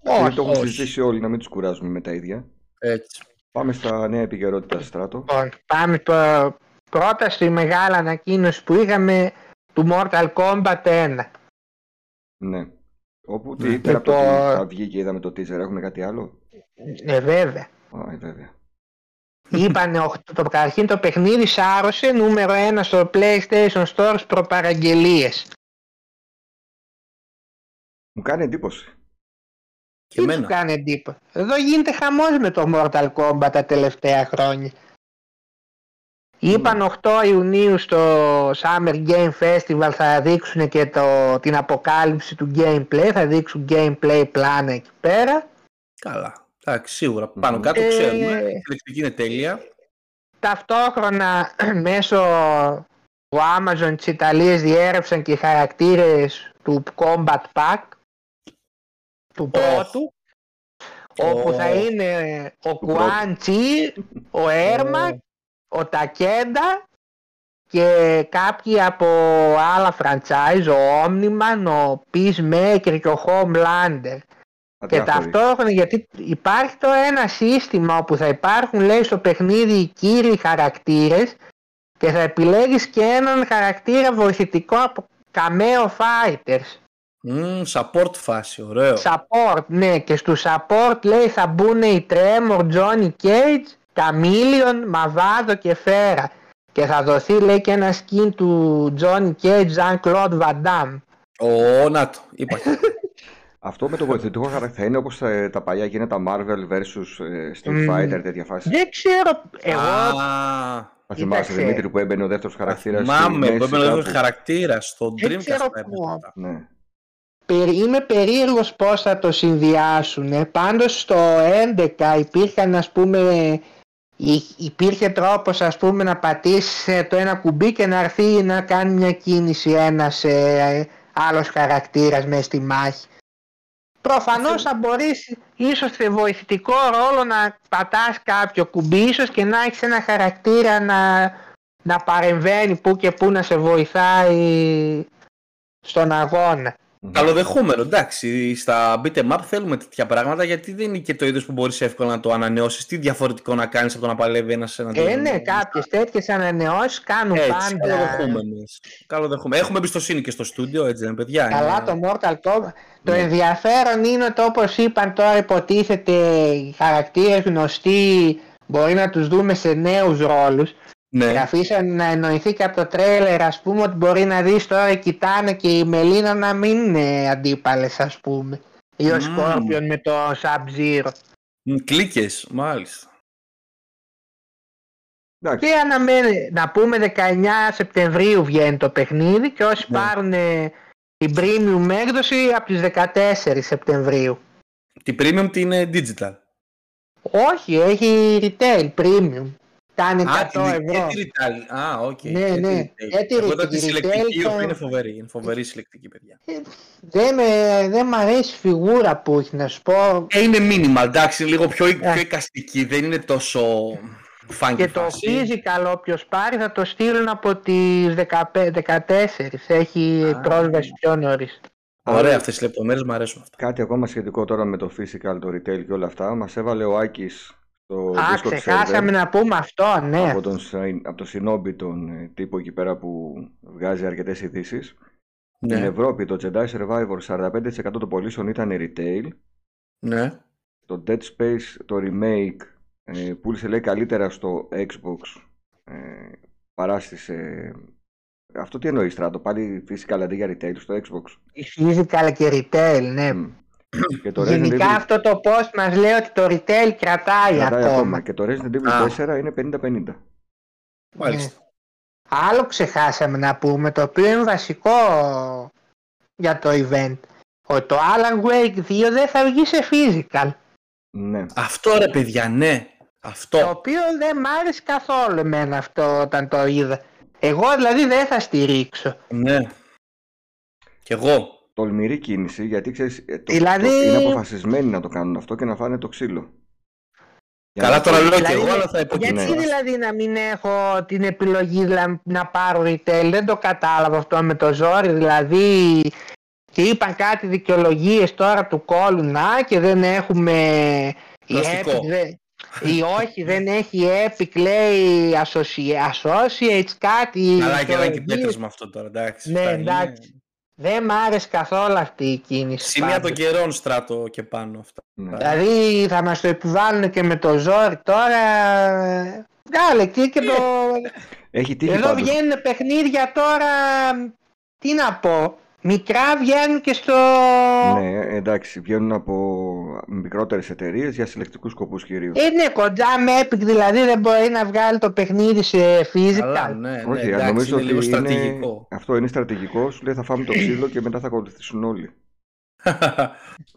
Επειδή όχι, το έχουν όχι. συζητήσει όλοι, να μην τους κουράζουμε με τα ίδια. Έτσι. Πάμε στα νέα επικαιρότητα στράτο. Λοιπόν, πάμε προ- πρώτα στη μεγάλη ανακοίνωση που είχαμε του Mortal Kombat 1. Ναι. Όπου Ναι. τι, πέρα από το Λοιπόν- ότι θα βγει και είδαμε το teaser, έχουμε κάτι άλλο; Ε, βέβαια. Α, ε, βέβαια. Είπανε οχ- το, καταρχήν το παιχνίδι σάρωσε νούμερο 1 στο PlayStation Store προπαραγγελίες. Μου κάνει εντύπωση. Και Τι τους εμένα. κάνει εντύπωση. Εδώ γίνεται χαμός με το Mortal Kombat τα τελευταία χρόνια. Είπαν 8 Ιουνίου στο Summer Game Festival θα δείξουν και το, την αποκάλυψη του gameplay, θα δείξουν gameplay πλάνα εκεί πέρα. Καλά. Εντάξει, σίγουρα. Πάνω Μμμ. κάτω Ε, ξέρουμε. Η ηλεκτρική είναι τέλεια. Ταυτόχρονα μέσω του Amazon της Ιταλίας διέρευσαν και οι χαρακτήρες του Combat Pack του πρώτου όπου θα Οχ. είναι ο πρώτου. Κουάν Τσι, ο Έρμα, ο Τακέντα και κάποιοι από άλλα franchise, ο Omniman, ο Peacemaker και ο Homelander. Και Αδιάφοροι. ταυτόχρονα γιατί υπάρχει το ένα σύστημα όπου θα υπάρχουν λέει στο παιχνίδι οι κύριοι χαρακτήρες και θα επιλέγεις και έναν χαρακτήρα βοηθητικό από Cameo Fighters. Μμμ, support φάση, ωραίο. Support, ναι, και στου support λέει θα μπουν οι Tremor, Johnny Cage, Chameleon, Μαβάδο και Φέρα. Και θα δοθεί λέει και ένα skin του Johnny Cage, Jean-Claude Van Damme. Ω, να το. Είπα. Αυτό με το βοηθητικό χαρακτήρα θα είναι όπως τα, τα παλιά γίνεται Marvel vs ε, Street Μμμ. Fighter, τέτοια φάση. Δεν ξέρω, εγώ Α, Θα θυμάσαι Κοίταξε. Δημήτρη που έμπαινε ο δεύτερος χαρακτήρας. στη Θυμάμαι μέση που έπαιρνε ο δεύτερος κάπου. χαρακτήρας στο Δεν Dreamcast. ξέρω θα έπαιρνε πού. αυτά. Ναι. περί- είμαι περίεργος πώς θα το συνδυάσουν. Πάντως στο 11 υπήρχαν ας πούμε υ- υπήρχε τρόπος ας πούμε να πατήσει το ένα κουμπί και να έρθει να κάνει μια κίνηση ένας ε, άλλος χαρακτήρας μέσα στη μάχη. Προφανώς θα μπορείς ίσως σε βοηθητικό ρόλο να πατάς κάποιο κουμπί ίσως και να έχεις ένα χαρακτήρα να, να παρεμβαίνει που και που να σε βοηθάει στον αγώνα. Καλοδεχούμενο, εντάξει. Στα beat'em up θέλουμε τέτοια πράγματα γιατί δεν είναι και το είδος που μπορείς εύκολα να το ανανεώσεις. Τι διαφορετικό να κάνεις από το να παλεύει ένας εναντίον. Ε, ναι, ενός. κάποιες τέτοιες ανανεώσεις κάνουν Έτσι, πάντα. καλοδεχούμενες. Καλοδεχούμενες. Έχουμε εμπιστοσύνη και στο στούντιο, έτσι δεν είναι, παιδιά. Καλά Είναι- το Mortal Kombat. Το Ναι. ενδιαφέρον είναι ότι όπως είπαν τώρα υποτίθεται οι χαρακτήρες γνωστοί μπορεί να τους δούμε σε νέους ρόλους. Ναι. Και αφήσαν να εννοηθεί και από το τρέλερ ας πούμε ότι μπορεί να δεις τώρα η Κιτάνα και η Μελίνα να μην είναι αντίπαλες ας πούμε. Ή ο Μμμ. Σκόρπιον με το Sub-Zero. Κλίκες, μάλιστα. Εντάξει. Και αναμένει, να πούμε 19 Σεπτεμβρίου βγαίνει το παιχνίδι και όσοι Ναι. πάρουν ε, την premium έκδοση από τις 14 Σεπτεμβρίου. Την premium την είναι digital. Όχι, έχει retail premium. Κάνει 100 Α, την ευρώ. και τη retail. Α, οκ. Ναι, και τη ναι. retail. Και τη Εγώ είδα τη retail συλλεκτική, η θα- οποία είναι φοβερή. Είναι φοβερή συλλεκτική, παιδιά. Δεν, με, δεν μ' αρέσει η φιγούρα που έχει να σου πω. Ε, είναι minimal, εντάξει, είναι λίγο πιο, Ε. πιο εικαστική, δεν είναι τόσο funky Και το φάση. physical όποιος πάρει θα το στείλουν από τις 15, 14. Έχει Α. πρόσβαση πιο νωρίς. Ωραία, αυτές οι λεπτομέρειες μου αρέσουν αυτά. Κάτι ακόμα σχετικό τώρα με το physical, το retail και όλα αυτά. Μας έβαλε ο Άκης στο Α, Discord ξεχάσαμε server να πούμε αυτό, ναι. από τον, Σαϊ- από τον Shinobi, τον ε, τύπο εκεί πέρα που βγάζει αρκετές ειδήσεις. Στην Ναι, Ευρώπη το Jedi Survivor 45% των πωλήσεων ήταν retail. ναι. Το Dead Space, το remake, ε, πούλησε λέει καλύτερα στο Xbox ε, παρά στις... ε, αυτό τι εννοείς Στράτο, πάλι physical αντί για retail στο Xbox. Η physical και retail, ναι. Μμ. Και το Resident Γενικά Evil αυτό το post μας λέει ότι το retail κρατάει, κρατάει ακόμα. ακόμα. Και το Resident Evil Α. 4 είναι 50-50. Μάλιστα. Άλλο ξεχάσαμε να πούμε, το οποίο είναι βασικό για το event. Ότι το Alan Wake 2 δεν θα βγει σε physical. Ναι. Αυτό ρε παιδιά, ναι. Το Αυτό. οποίο δεν μ' άρεσε καθόλου εμένα αυτό όταν το είδα. Εγώ δηλαδή δεν θα στηρίξω. Ναι. Κι εγώ. Τολμηρή κίνηση γιατί ξέρεις, ε, το, Δηλαδή- το- είναι αποφασισμένοι να το κάνουν αυτό και να φάνε το ξύλο. Για Καλά να- τώρα λέω κι Δηλαδή, εγώ, αλλά θα Γιατί υποκινήσω. δηλαδή να μην έχω την επιλογή δηλαδή, να πάρω retail, δεν το κατάλαβα αυτό με το ζόρι, δηλαδή και είπαν κάτι δικαιολογίες τώρα του κόλου να και δεν έχουμε η Γνωστικό. Epic, δεν- ή όχι δεν έχει Epic λέει associ- associates κάτι Καλά, και δεν και δικαιολογίες. πέτρες με αυτό τώρα, εντάξει. Ναι, φτάνει, εντάξει. Δεν μ' άρεσε καθόλου αυτή η κίνηση. Σημεία των πάντως. καιρών στράτο και πάνω αυτά. Ναι. Δηλαδή θα μας το επιβάλλουν και με το ζόρι τώρα. Βγάλε εκεί και το... Έχει τύχει Εδώ πάντως. βγαίνουν παιχνίδια τώρα, τι να πω, μικρά βγαίνουν και στο... Ναι, εντάξει, βγαίνουν από μικρότερες εταιρείες για συλλεκτικούς σκοπούς κυρίως. Ε, ναι, κοντά με Epic δηλαδή δεν μπορεί να βγάλει το παιχνίδι σε physical. Καλά, ναι, ναι, Όχι, εντάξει, νομίζω είναι ότι λίγο είναι... στρατηγικό. αυτό είναι στρατηγικό. Σου λέει θα φάμε το ξύλο και μετά θα ακολουθήσουν όλοι.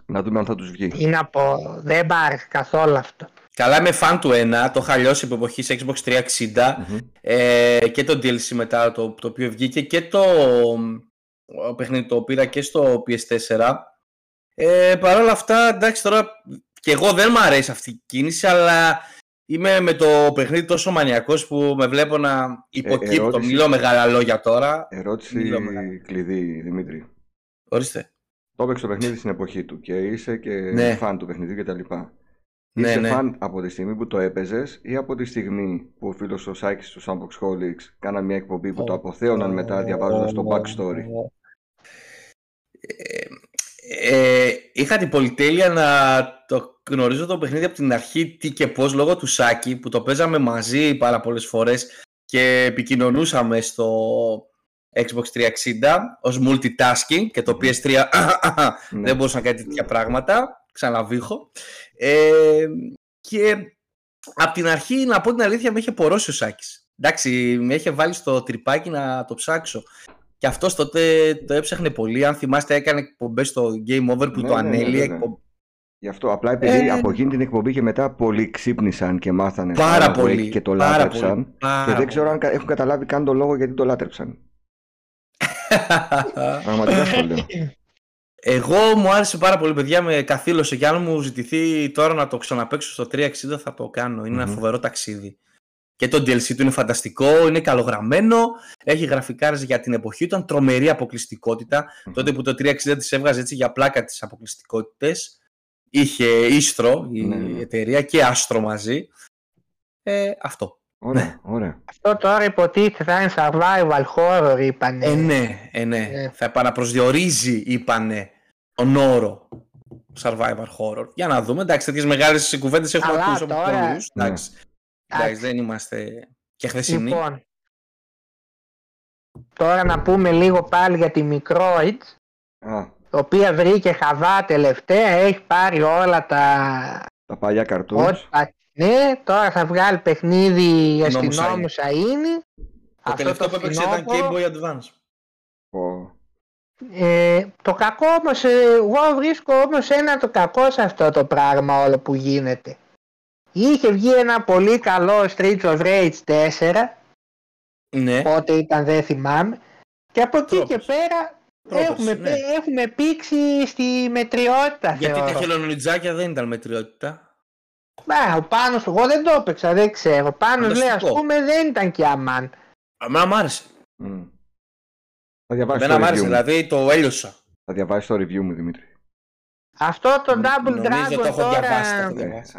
Να δούμε αν θα τους βγει. Τι να πω, δεν μ' άρεσε καθόλου αυτό. Καλά, είμαι φαν του 1, το είχα λιώσει από εποχή σε Xbox 360 Μμμ. ε, και το DLC μετά το, το οποίο βγήκε και το ο παιχνίδι το πήρα και στο PS4. Ε, Παρ' όλα αυτά, εντάξει τώρα και εγώ δεν μου αρέσει αυτή η κίνηση, αλλά είμαι με το παιχνίδι τόσο μανιακός που με βλέπω να υποκύπτω. ερώτηση. Μιλώ μεγάλα λόγια τώρα. Ερώτηση Μιλώ μεγάλα. κλειδί, Δημήτρη. Ορίστε. Το έπαιξε το παιχνίδι στην εποχή του και είσαι και Ναι. φαν του παιχνιδιού κτλ. Ναι, Είσαι ναι. φαν από τη στιγμή που το έπαιζες ή από τη στιγμή που ο φίλος ο Σάκης του Sandbox Holics κάνα μια εκπομπή που το αποθέωναν μετά διαβάζοντας το backstory; Ε, ε, είχα την πολυτέλεια να το γνωρίζω το παιχνίδι από την αρχή τι και πώς λόγω του Σάκη που το παίζαμε μαζί πάρα πολλές φορές και επικοινωνούσαμε στο Xbox 360 ως multitasking και το PS3 Ναι. δεν μπορούσα να κάνει τέτοια πράγματα, ξαναβήχω. Ε, και από την αρχή, να πω την αλήθεια, με είχε πορώσει ο Σάκης. Εντάξει, με είχε βάλει στο τρυπάκι να το ψάξω. Και αυτός τότε το έψαχνε πολύ. Αν θυμάστε, έκανε εκπομπές στο Game Over που Ναι, το ναι, ναι, ανέλυε. βέβαια. εκπο- Γι' αυτό απλά επειδή Ε, από εκείνη την εκπομπή και μετά πολλοί ξύπνησαν και μάθανε το Πάρα Alan Wake πολύ. και το πάρα λάτρεψαν. πολύ, πάρα Και δεν ξέρω πολύ. αν κα- έχουν καταλάβει καν το λόγο γιατί το λάτρεψαν. Πραγματικά στο λέω. Εγώ μου άρεσε πάρα πολύ, παιδιά, με καθήλωσε. Και αν μου ζητηθεί τώρα να το ξαναπαίξω στο 360 θα το κάνω. Είναι Μμμ. ένα φοβερό ταξίδι. Και το DLC του είναι φανταστικό, είναι καλογραμμένο, έχει γραφικάρες για την εποχή, ήταν τρομερή αποκλειστικότητα. Μμμ. Τότε που το 360 της έβγαζε έτσι για πλάκα τις αποκλειστικότητες, είχε ίστρο η Ναι, ναι. εταιρεία και άστρο μαζί. Ε, αυτό. Ωραία, ωραία. Αυτό τώρα υποτίθεται θα είναι survival horror είπανε. Ε, ναι, ε, ναι. Ε. Θα επαναπροσδιορίζει, είπανε, τον όρο survivor horror. Για να δούμε. Εντάξει, τέτοιες μεγάλες κουβέντες έχουμε Αλλά ακούσει από τώρα- πολλούς. Ναι. Εντάξει, εντάξει, δεν είμαστε και χθεσινοί. Λοιπόν, τώρα να πούμε λίγο πάλι για τη Microids, Α, η οποία βρήκε χαβά τελευταία, έχει πάρει όλα τα... τα παλιά καρτούν. Ό,τι πα- ναι, τώρα θα βγάλει παιχνίδι Νόμου αστυνόμου Σαΐνη. Το τελευταίο που έπαιξε ήταν Game Boy Advance. Ε, το κακό όμως, ε, εγώ βρίσκω όμως ένα το κακό σε αυτό το πράγμα όλο που γίνεται. Είχε βγει ένα πολύ καλό Streets of Rage 4. Ναι. Πότε ήταν δεν θυμάμαι. Και από εκεί Πρόπερση. και πέρα Πρόπερση, έχουμε, ναι. έχουμε πήξει στη μετριότητα Γιατί θεωρώ. τα χελονιτζάκια δεν ήταν μετριότητα. Μα, ο Πάνος, εγώ δεν το έπαιξα, δεν ξέρω. Ο Πάνος λέει ας Φανταστικό. πούμε δεν ήταν και αμάν. Εμένα μ' άρεσε. Μμ. Θα διαβάσεις Εμένα το μ' review άρεσε, μου. δηλαδή το έλειωσα. Θα διαβάσεις το review μου, Δημήτρη. Αυτό το Double Νομίζω Dragon το έχω τώρα... διαβάσει. το έχω Ναι, διαβάσει.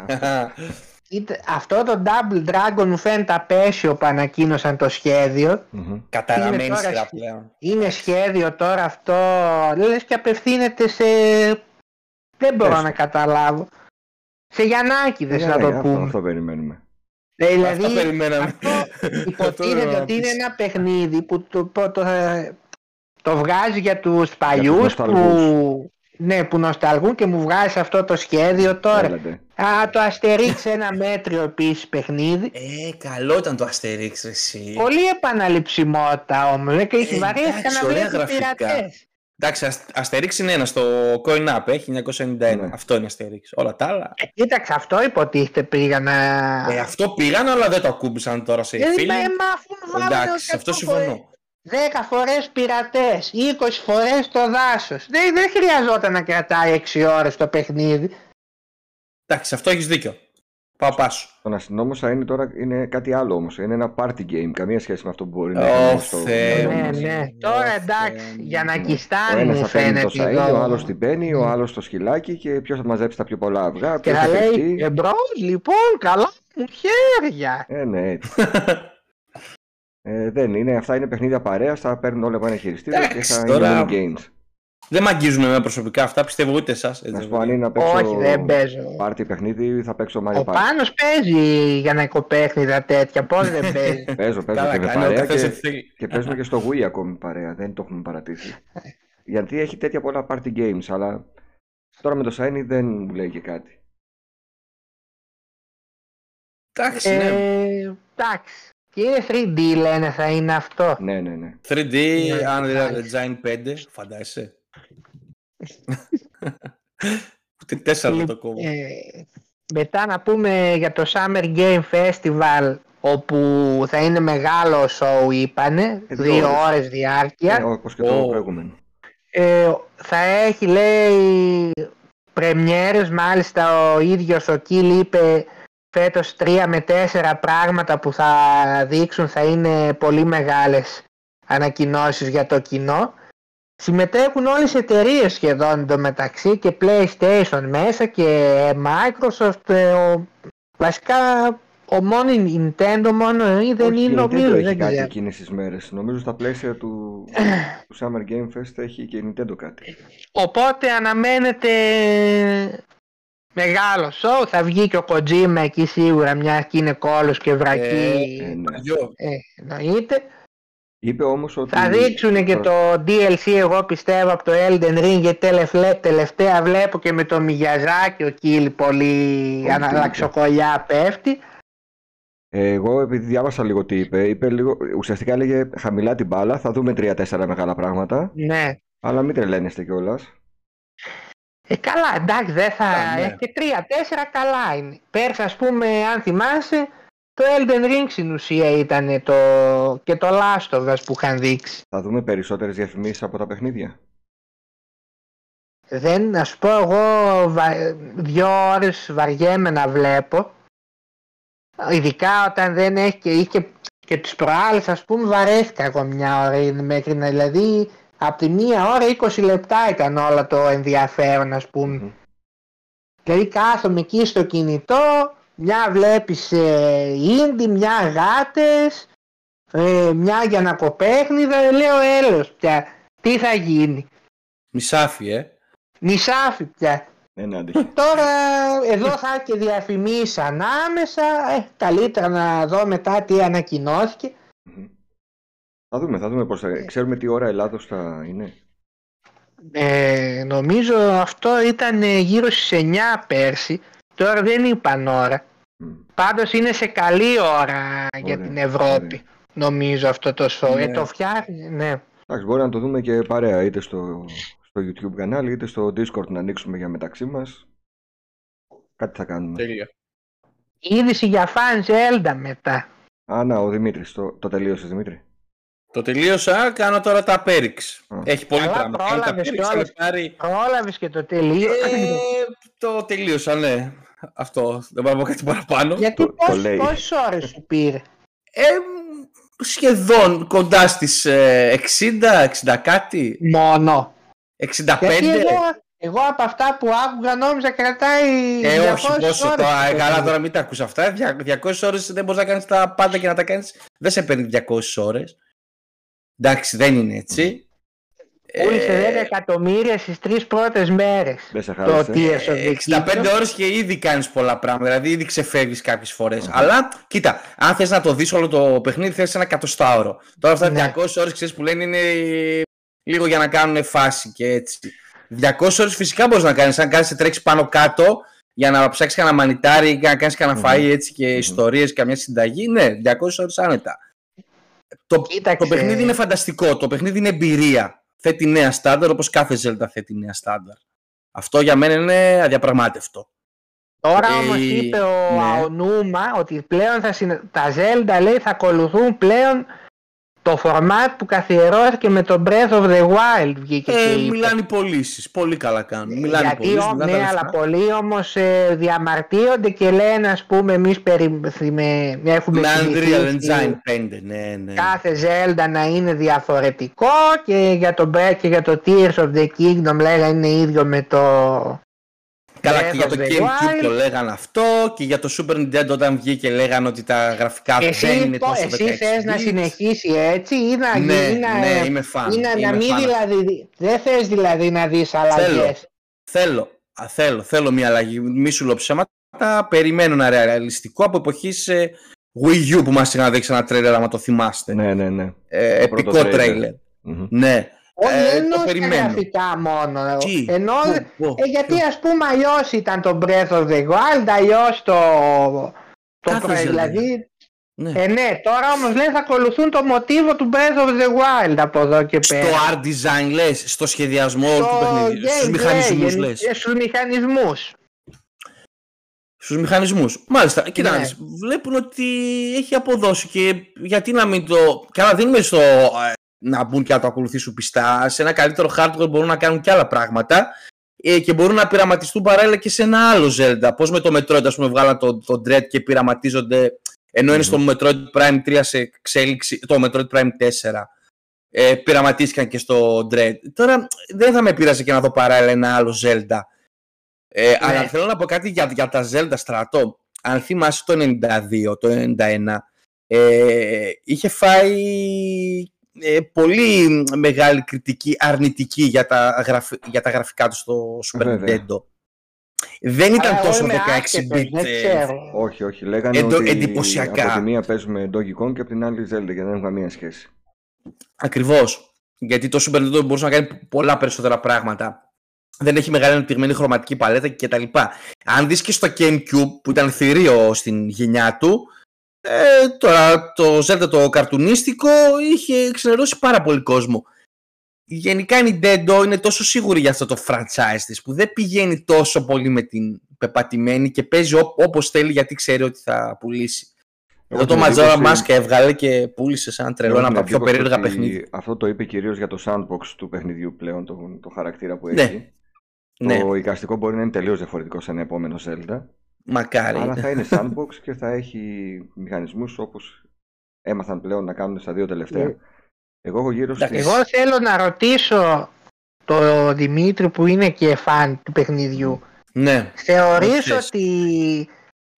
Είτε- Αυτό το Double Dragon μου φαίνεται απέσιο που ανακοίνωσαν το σχέδιο. Μμμ. Καταραμένη Είναι τώρα σειρά σχ- πλέον. Είναι σχέδιο τώρα αυτό, λες και απευθύνεται σε... Δεν μπορώ Πες. να καταλάβω. Σε Γιαννάκηδες Ναι, να ναι, το αυτό, πούμε. αυτό περιμένουμε. Ε, Αυτό Δηλαδή περιμέναμε. αυτό Αυτό υποτίθεται να ότι είναι πεις. ένα παιχνίδι που το, το, το, το βγάζει για τους παλιούς νοσταλγούς. που, ναι, που νοσταλγούν και μου βγάζει αυτό το σχέδιο τώρα. Έλατε. Α, το Asterix ένα μέτριο επίσης παιχνίδι. Ε, καλό ήταν το Asterix, ρε, εσύ. Πολύ επαναληψιμότητα όμως. Ε, και έχει Ε, βαρύτηκα εντάξει, να ωραία βλέπω γραφικά. πειρατές. Εντάξει, ασ- Asterix είναι ένας στο Coin Up, έχει 1991. Ναι. Αυτό είναι Asterix. Όλα τα άλλα. Ε, Κοίταξε, αυτό υποτίθεται πήγα να... Ε, αυτό πήγαν, αλλά δεν το ακούμπησαν τώρα σε Ε, φίλοι. μα, μα αφού βάλανε Εντάξει, σε αυτό 100 συμφωνώ. 10 φορές πειρατές, 20 φορές το δάσος. Δεν, δεν χρειαζόταν να κρατάει 6 ώρες το παιχνίδι. Εντάξει, σε αυτό έχεις δίκιο. Πάω πάσο. Το να συνόμωσα είναι τώρα είναι κάτι άλλο όμως. Είναι ένα party game. Καμία σχέση με αυτό που μπορεί να Ω, είναι στο. Θεέ μυαλό Ναι, μας. ναι. Ω, Τώρα Θεέ εντάξει, μου. για να Ο κιστάνει ένας μου θα παίρνει το φαίνεται σαΐνι, εδώ. ο άλλος την παίρνει, ο Ναι. άλλος το σκυλάκι και ποιος θα μαζέψει τα πιο πολλά αυγά. Και ποιος θα θα λέει, παιχτεί. εμπρός λοιπόν, καλά μου χέρια. Ε, ναι, έτσι. Ε, δεν είναι, αυτά είναι παιχνίδια παρέας, θα παίρνουν όλα από ένα χειριστήριο και Εντάξει, θα τώρα- είναι mini games. Δεν μ' αγγίζουν εμένα προσωπικά αυτά, πιστεύω ούτε εσάς. Να σου πω αν είναι να παίξω Όχι, δεν παίζω. πάρτι παιχνίδι, θα παίξω Mario Ο Party. Πάνος παίζει για να οικοπαίχνιδα τέτοια, πώς δεν παίζει. Παίζω, παίζω Καλά και με κάνει, ο παρέα καθένα και, θέλει. και παίζουμε και στο Wii ακόμη παρέα, δεν το έχουμε παρατήσει. Γιατί έχει τέτοια πολλά party games, αλλά τώρα με το Shiny δεν μου λέει και κάτι. Εντάξει, ναι. Ε, Εντάξει. Και είναι 3D λένε θα είναι αυτό. Ναι, ναι, ναι. 3D, Ναι, Unreal εντάξει. Engine 5, φαντάζεσαι. Ούτε 4 θα το κόβω. Ε, μετά να πούμε για το Summer Game Festival όπου θα είναι μεγάλο show είπανε, Ε, δύο δύο ώρες. ώρες διάρκεια. Ε, όπως και το Ω. προηγούμενο. Ε, θα έχει λέει πρεμιέρες, μάλιστα ο ίδιος ο Κιλ είπε φέτος τρία με τέσσερα πράγματα που θα δείξουν θα είναι πολύ μεγάλες ανακοινώσεις για το κοινό. Συμμετέχουν όλες οι εταιρείες σχεδόν εντωμεταξύ και PlayStation μέσα και Microsoft. ε, ο- βασικά ο μόνο η Nintendo μόνο ή δεν Όχι, είναι η Nintendo νομίζω, έχει δεν κάτι ξέρω. εκείνες τις μέρες. Νομίζω στα πλαίσια του, του Summer Game Fest έχει και η Nintendo κάτι. Οπότε αναμένεται μεγάλος show. Θα βγει και ο Kojima εκεί σίγουρα μια και είναι κόλος και βρακή. Ε, ναι. Παλιό. Ε, εννοείται. Είπε όμως ότι... Θα δείξουν και το DLC εγώ πιστεύω από το Elden Ring γιατί τελευταία, τελευταία βλέπω και με το Μιγιαζάκι ο Κίλ πολύ Πολύ αναλλαξοκολλιά πέφτει. Ε, Εγώ επειδή διάβασα λίγο τι είπε, είπε λίγο, ουσιαστικά έλεγε χαμηλά την μπάλα, θα δούμε τρία-τέσσερα μεγάλα πράγματα, Ναι. αλλά μην τρελαίνεστε κιόλας. Ε, καλά, εντάξει, δεν θα. Α, ναι. έχει και τρία-τέσσερα καλά είναι. Πέρσι, ας πούμε, αν θυμάσαι, το Elden Ring στην ουσία ήταν το... και το Last of Us που είχαν δείξει. Θα δούμε περισσότερες διαφημίσεις από τα παιχνίδια. Δεν, να σου πω εγώ, βα... δύο ώρες βαριέμαι να βλέπω. Ειδικά όταν δεν έχει και, είχε και τις προάλλες, ας πούμε, βαρέθηκα εγώ μια ώρα είναι μέχρι να, δηλαδή, από τη μία ώρα 20 λεπτά ήταν όλα το ενδιαφέρον, ας πούμε. Μμμ. Δηλαδή κάθομαι εκεί στο κινητό, μια βλέπεις ε, ίντι, μια γάτες, ε, μια για να κοπέχνιδα, λέω έλος πια, τι θα γίνει. Μισάφι, ε. Νησάφι πια. Ναι, ναι, αντέχει. Τώρα εδώ θα έχει και διαφημίσεις ανάμεσα, ε, καλύτερα να δω μετά τι ανακοινώθηκε. Μμμ. Θα δούμε, θα δούμε πώς θα... Ξέρουμε τι ώρα Ελλάδος θα είναι. Ε, νομίζω αυτό ήταν ε, γύρω στις 9 πέρσι, τώρα δεν είπαν ώρα. Μμ. Πάντως είναι σε καλή ώρα για Ωραία, την Ευρώπη. ωραία. Νομίζω αυτό το show. Ε, Ναι. το φτιάχνει, ναι. Εντάξει, μπορεί να το δούμε και παρέα, είτε στο, στο YouTube κανάλι, είτε στο Discord να ανοίξουμε για μεταξύ μας. Κάτι θα κάνουμε. Τέλεια. Είδηση για φαν Zelda μετά. Α, να, ο Δημήτρης. Το, το τελείωσε, Δημήτρη. Το τελείωσα, κάνω τώρα τα πέριξ. Α. Έχει πολύ Καλά, πράγμα. Κάνω τα πρόλαβες πέριξ, κιόλας. θα πάρει... Πρόλαβες και το τελείω. Ε, το τελείωσα, ναι. Αυτό. Δεν μπορώ να πω κάτι παραπάνω. Γιατί το- το πόσες, λέει. πόσες ώρες σου πήρε; Ε, σχεδόν κοντά στις ε, 60, 60 κάτι, Μόνο. 65. Γιατί εγώ, εγώ από αυτά που άκουγα νόμιζα κρατάει Ε, 200 όχι, πόσο ώρες τώρα, το ε, καλά παιδί. τώρα μην τα ακούς αυτά. Δια- 200 ώρες δεν μπορείς να κάνεις τα πάντα και να τα κάνεις. Δεν σε παίρνει 200 ώρες. Εντάξει, δεν είναι έτσι. Πούλησε Ε, 10 εκατομμύρια στις τρεις πρώτες μέρες. Δεν σε Το χάλασε. Tears of Ε, the 65 Kingdom. ώρες και ήδη κάνεις πολλά πράγματα, δηλαδή ήδη ξεφεύγεις κάποιες φορές. Αλλά, κοίτα, αν θες να το δεις όλο το παιχνίδι, θες ένα εκατοστάωρο. Τώρα αυτά τα Ναι. 200 ώρες, ξέρεις που λένε, είναι λίγο για να κάνουν φάση και έτσι. 200 ώρες φυσικά μπορείς να κάνεις, αν κάνεις σε τρέξεις πάνω κάτω, για να ψάξεις κανένα μανιτάρι ή να κάνεις κανένα Μμμ. φαΐ έτσι και Μμμ. ιστορίες, καμιά συνταγή, ναι, 200 ώρες άνετα. Το, Κοίταξε. το παιχνίδι είναι φανταστικό, το παιχνίδι είναι εμπειρία. Θέτει νέα στάνταρ όπως κάθε Zelda θέτει νέα στάνταρ. Αυτό για μένα είναι αδιαπραγμάτευτο. Τώρα Ε, όμως είπε ο ναι. Αονούμα ότι πλέον θα συνε... τα Zelda λέει θα ακολουθούν πλέον το format που καθιερώθηκε με το Breath of the Wild βγήκε και Ε, είπε. μιλάνε οι πωλήσεις. Πολύ καλά κάνουν. Μιλάνε οι Γιατί πωλήσεις, ο- μιλάνε τα ναι, λεφτά. αλλά πολλοί όμως ε, διαμαρτύρονται και λένε ας πούμε εμείς περι... με... έχουμε Με Unreal συνηθίσει Engine 5, ναι, ναι. κάθε Zelda να είναι διαφορετικό και για το Breath και για το Tears of the Kingdom λέγανε είναι ίδιο με το Καλά, Breath και για of το the GameCube Wild. το λέγανε αυτό και για το Super Nintendo όταν βγήκε λέγανε ότι τα γραφικά δεν Εσύ, είναι το- τόσο εσύ 16 θες να bits. συνεχίσει έτσι ή να Ναι, γίνει να, ναι, είμαι φαν. ή να, είμαι να μην φαν. δηλαδή, δεν θες δηλαδή να δεις αλλαγές. Θέλω, α, θέλω, θέλω μια αλλαγή. Μη σου λέω ψέματα. Περιμένω ένα ρεαλιστικό από εποχής ε, Wii U που μας είχαν δείξει ένα τρέλερ, άμα το θυμάστε. Ναι, ναι, ναι. Ε, Το πρώτο επικό trailer. τρέιλερ. Μμμ. Ναι. Όχι, Ε, δεν το εννοώ τα περιμένω. γραφικά μόνο. Τι, Εννοώ, πού, πού, ε, γιατί ποιος; ας πούμε αλλιώς ήταν το Breath of the Wild, αλλιώς το... το Κάθε προ- Zelda. δηλαδή, Ναι. ε, ναι, τώρα όμως λένε θα ακολουθούν το μοτίβο του Breath of the Wild από εδώ και Στο πέρα. art design λες, στο σχεδιασμό όλου του παιχνιδιού, στους gameplay, μηχανισμούς γεν- λες. ε, στους μηχανισμούς. Στους μηχανισμούς. Μάλιστα, κοίτα, Ναι. να δεις, βλέπουν ότι έχει αποδώσει και γιατί να μην το... Καλά, δεν είμαι στο ε, να μπουν και να το ακολουθήσουν πιστά. Σε ένα καλύτερο hardware μπορούν να κάνουν και άλλα πράγματα ε, και μπορούν να πειραματιστούν παράλληλα και σε ένα άλλο Zelda. Πώς με το Metroid, ας πούμε, βγάλαν το, το Dread και πειραματίζονται, ενώ είναι στο Metroid Prime 3 σε εξέλιξη, το Metroid Prime 4. Ε, πειραματίστηκαν και στο Dread. Τώρα δεν θα με πείραζε και να δω παράλληλα ένα άλλο Zelda. Ε, Αλλά θέλω να πω κάτι για, για τα Zelda στρατό. Αν θυμάσαι το 92, το 91, ε, είχε φάει ε, πολύ μεγάλη κριτική αρνητική για τα, γραφ- για τα γραφικά τους στο Super Βέβαια. Nintendo. Δεν ήταν Αλλά εγώ τόσο είμαι 16 άσχετος, bit. Δεν ε, ξέρω. Όχι, όχι. Λέγανε Εντο- ότι εντυπωσιακά. από τη μία παίζουμε Donkey Kong και από την άλλη Zelda και δεν έχουν καμία σχέση. Ακριβώς. Γιατί το Super Nintendo μπορούσε να κάνει πολλά περισσότερα πράγματα. Δεν έχει μεγάλη ανεπτυγμένη χρωματική παλέτα κτλ. Αν δεις και στο GameCube που ήταν θηρίο στην γενιά του, ε, τώρα το Zelda το καρτουνίστικο είχε ξενερώσει πάρα πολύ κόσμο. Γενικά η Nintendo είναι τόσο σίγουρη για αυτό το franchise της που δεν πηγαίνει τόσο πολύ με την πεπατημένη και παίζει ό, όπως θέλει γιατί ξέρει ότι θα πουλήσει. Εδώ το την Majora εντύπωση- Mask έβγαλε και πούλησε σαν τρελό Έχω ένα την από τα πιο εντύπωση περίεργα ότι παιχνίδια. Αυτό το είπε κυρίως για το sandbox του παιχνιδιού πλέον, το, το χαρακτήρα που Ναι. έχει. Ναι, Το εικαστικό μπορεί να είναι τελείως διαφορετικό σε ένα επόμενο Zelda. Μακάρι. Αλλά θα είναι sandbox και θα έχει μηχανισμούς όπως έμαθαν πλέον να κάνουν στα δύο τελευταία. Ε, Εγώ έχω γύρω εντάξει, στις... Εγώ θέλω να ρωτήσω το Δημήτρη που είναι και φαν του παιχνιδιού. Ναι. Θεωρείς Ρωτήσεις. ότι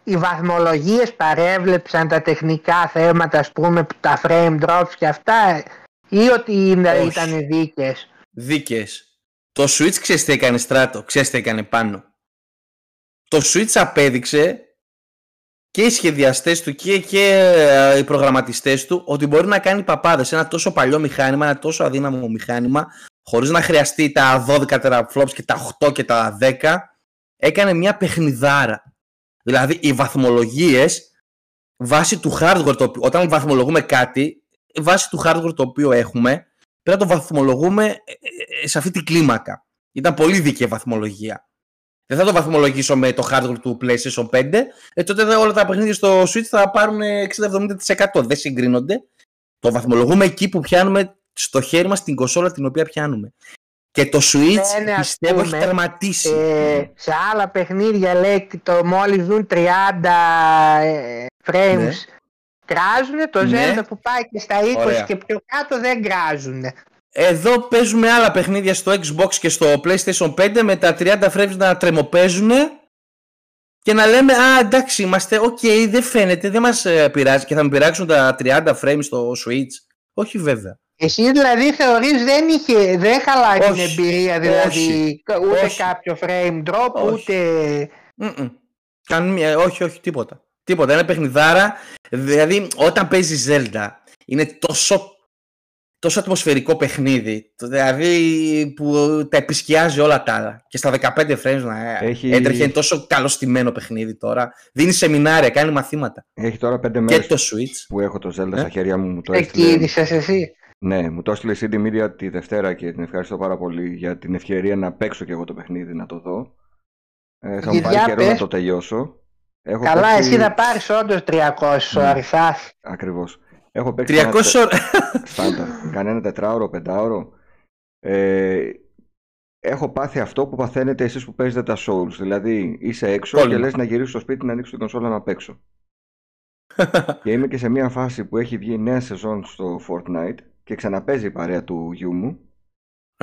οι βαθμολογίες παρέβλεψαν τα τεχνικά θέματα, ας πούμε, τα frame drops και αυτά ή ότι είναι- Όχι. ήταν δίκες; Δίκες. Το Switch ξέρεις τι έκανε στράτο, ξέρεις τι έκανε πάνω. Το Switch απέδειξε και οι σχεδιαστές του και, και ε, οι προγραμματιστές του ότι μπορεί να κάνει παπάδες ένα τόσο παλιό μηχάνημα, ένα τόσο αδύναμο μηχάνημα χωρίς να χρειαστεί τα 12 teraflops και τα 8 και τα 10 έκανε μια παιχνιδάρα. Δηλαδή οι βαθμολογίες βάσει του hardware το οποίο, όταν βαθμολογούμε κάτι βάσει του hardware το οποίο έχουμε πρέπει να το βαθμολογούμε ε, ε, σε αυτή τη κλίμακα. Ήταν πολύ δίκαιη η βαθμολογία. Δεν θα το βαθμολογήσω με το hardware του PlayStation 5, ε, τότε όλα τα παιχνίδια στο Switch θα πάρουν 60-70%. Δεν συγκρίνονται. Το βαθμολογούμε εκεί που πιάνουμε στο χέρι μας την κονσόλα την οποία πιάνουμε. Και το Switch Ναι, ναι, ας πιστεύω έχει πούμε, τερματίσει. Ε, σε άλλα παιχνίδια λέει το μόλις δουν 30 ε, frames Ναι. κράζουνε, το Ναι. Zelda που πάει και στα 20 Ωραία. και πιο κάτω δεν κράζουνε. Εδώ παίζουμε άλλα παιχνίδια στο Xbox και στο PlayStation 5 με τα 30 frames να τρεμοπαίζουν και να λέμε «Α, εντάξει, είμαστε, οκ, δεν φαίνεται, δεν μας ε, πειράζει και θα με πειράξουν τα 30 frames στο Switch». Όχι βέβαια. Εσύ δηλαδή θεωρείς δεν, είχε, δεν χαλάει την Όχι. εμπειρία δηλαδή Όχι. ούτε Όχι. κάποιο frame drop Όχι. ούτε... Μμμ. Καμία- όχι, όχι, τίποτα. Τίποτα. Είναι παιχνιδάρα. Δηλαδή, όταν παίζει Zelda, είναι τόσο, τόσο ατμοσφαιρικό παιχνίδι. το- Δηλαδή, που τα επισκιάζει όλα τα άλλα. Και στα 15 frames να Έχει- έτρεχε. Είναι τόσο καλωστημένο παιχνίδι τώρα. Δίνει σεμινάρια, κάνει μαθήματα. Έχει τώρα πέντε Και μέρες το Switch. που έχω το Zelda Ναι. στα χέρια μου. Μου το έστειλε, Εκκίνησες εσύ; ναι, μου το έστειλε η CD Media τη Δευτέρα και την ευχαριστώ πάρα πολύ για την ευκαιρία να παίξω και εγώ το παιχνίδι, να το δω. Ε, θα μου Για πάρει καιρό πες. να το τελειώσω. Έχω Καλά, παίξει... εσύ θα πάρεις όντως 300 Ναι. ώρες. άχ. Ακριβώς. Έχω παίξει 300 ένα ώρες. τε- στάνταρ. Κανένα τετράωρο, πεντάωρο. Ε, έχω πάθει αυτό που παθαίνετε εσείς που παίζετε τα Souls. Δηλαδή είσαι έξω Κόλλημα. και λες να γυρίσεις στο σπίτι να ανοίξεις την κονσόλα να παίξω. και είμαι και σε μια φάση που έχει βγει νέα σεζόν στο Fortnite και ξαναπέζει η παρέα του γιού μου.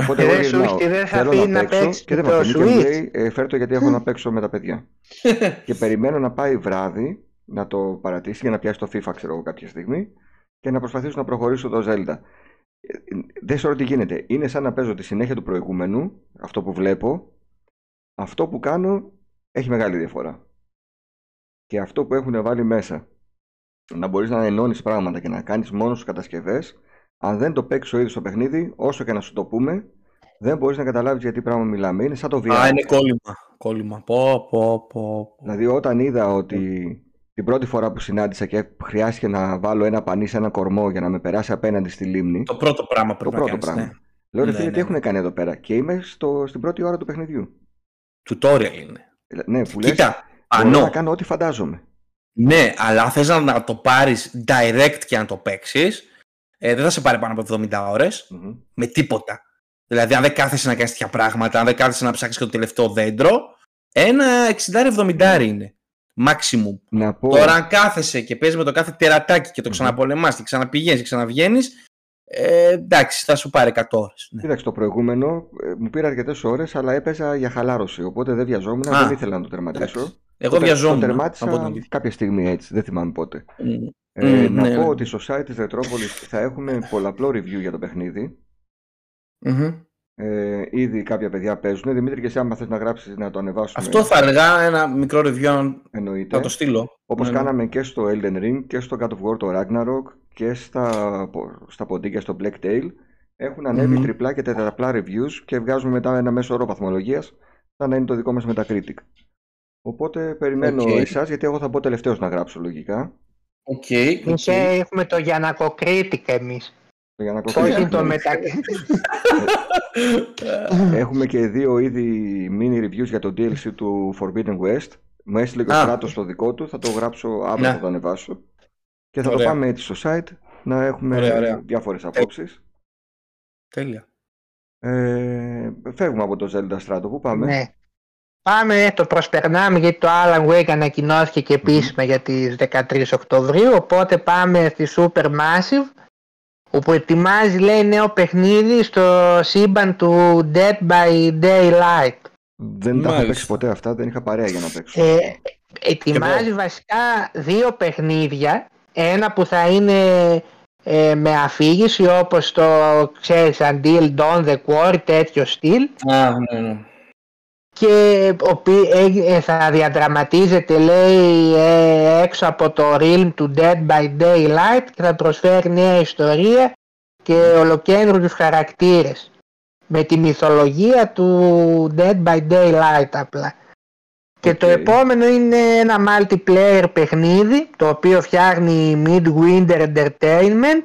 Οπότε Και εγώ δεν σου γυρνάω, έχει, δεν θα θέλω πει να να παίξω παίξεις και δεν το με αφήνει και μου Switch. λέει ε, φέρ' το γιατί έχω να παίξω με τα παιδιά. και περιμένω να πάει βράδυ να το παρατήσει για να πιάσει το FIFA ξέρω εγώ κάποια στιγμή και να προσπαθήσω να προχωρήσω το Zelda. Ε, Δεν ξέρω τι γίνεται. Είναι σαν να παίζω τη συνέχεια του προηγούμενου, αυτό που βλέπω. Αυτό που κάνω έχει μεγάλη διαφορά. Και αυτό που έχουν βάλει μέσα, να μπορείς να ενώνεις πράγματα και να κάνεις μόνος σου κατασκευές, αν δεν το παίξεις ο ίδιος το παιχνίδι, όσο και να σου το πούμε, δεν μπορείς να καταλάβεις για τι πράγμα μιλάμε. Είναι σαν το VR. Α, είναι κόλλημα. Κόλλημα. Πω, πω, πω. πω. Δηλαδή όταν είδα ότι την πρώτη φορά που συνάντησα και χρειάστηκε να βάλω ένα πανί σε ένα κορμό για να με περάσει απέναντι στη λίμνη, Το πρώτο πράγμα το πρέπει πρώτο να κάνεις, πράγμα. ναι. Λέω ρε Ναι, φίλε ναι, τι ναι. έχουν κάνει εδώ πέρα; Και είμαι στο, στην πρώτη ώρα του παιχνιδιού. Tutorial είναι. Ε, Ναι, που λες, Κοίτα, μπορώ πανώ. να κάνω ό,τι φαντάζομαι. Ναι, αλλά θες να, να το πάρεις direct και να το παίξεις, ε, δεν θα σε πάρει πάνω από 70 ώρες, Μμμ. με τίποτα. Δηλαδή, αν δεν κάθεσαι να κάνεις τέτοια πράγματα, αν δεν κάθεσαι να ψάξεις και το τελευταίο δέντρο, ένα 60-70 είναι. Maximum. Να πω, Τώρα, αν κάθεσαι και παίζεις με το κάθε τερατάκι και το Μμμ. ξαναπολεμάς και ξαναπηγαίνεις και ξαναβγαίνεις, ε, εντάξει, θα σου πάρει 100 ώρες. Ναι. κοίταξε το προηγούμενο, ε, μου πήρε αρκετές ώρες, αλλά έπαιζα για χαλάρωση. Οπότε δεν βιαζόμουν, Α, δεν ήθελα να το τερματίσω. εντάξει. Εγώ Το τε- βιαζόμουν. Το να πω την τερμάτισα αλήθεια. κάποια στιγμή έτσι, δεν θυμάμαι πότε. Μμ. Ε, Μμ, να ναι, πω ναι. ότι στο site της Retropolis θα έχουμε πολλαπλό review για το παιχνίδι. Μμμ. Ε, ήδη κάποια παιδιά παίζουν. Δημήτρη, και εσύ, άμα θες να γράψεις να το ανεβάσουμε, Αυτό θα αργά ένα μικρό review εννοείται. να το στείλω. Όπως Ναι, ναι. κάναμε και στο Elden Ring και στο God of War το Ragnarok και στα, πο- στα ποντίκια στο Black Tail έχουν ανέβει Μμμ. τριπλά και τετραπλά reviews και βγάζουμε μετά ένα μέσο όρο βαθμολογίας σαν να είναι το δικό μας Metacritic. Οπότε περιμένω Οκ. εσάς γιατί εγώ θα πω τελευταίος να γράψω λογικά. Οκ. οκ. Και έχουμε το Γιανακοκρίτικα εμείς. Για να Όχι κοκκίνει. το μετα... Έχουμε και δύο ήδη mini reviews για το DLC του Forbidden West. Μου έστειλε και ο Α. Στράτος το δικό του, θα το γράψω αύριο, Ναι. θα το ανεβάσω. Και θα το Ωραία. πάμε έτσι στο site να έχουμε Ωραία, ωραία. διάφορες απόψεις. Τέλεια. Ε, φεύγουμε από το Zelda Strato, πού πάμε; ναι. Πάμε, το προσπερνάμε γιατί το Alan Wake ανακοινώθηκε και επίσημα για τις 13 Οκτωβρίου οπότε πάμε στη Supermassive όπου ετοιμάζει λέει νέο παιχνίδι στο σύμπαν του Dead by Daylight. Δεν τα έχω Μάλιστα. παίξει ποτέ αυτά, δεν είχα παρέα για να παίξω. Ε, ετοιμάζει βασικά δύο παιχνίδια. Ένα που θα είναι ε, με αφήγηση όπως το ξέρεις Until Dawn the Quarry τέτοιο στυλ Α, ναι, ναι. Και ο οποίος ε, θα διαδραματίζεται λέει ε, έξω από το realm του Dead by Daylight και θα προσφέρει νέα ιστορία και ολοκαίνουργιους χαρακτήρες με τη μυθολογία του Dead by Daylight απλά. Και το Οκ. επόμενο είναι ένα multiplayer παιχνίδι το οποίο φτιάχνει Midwinter Entertainment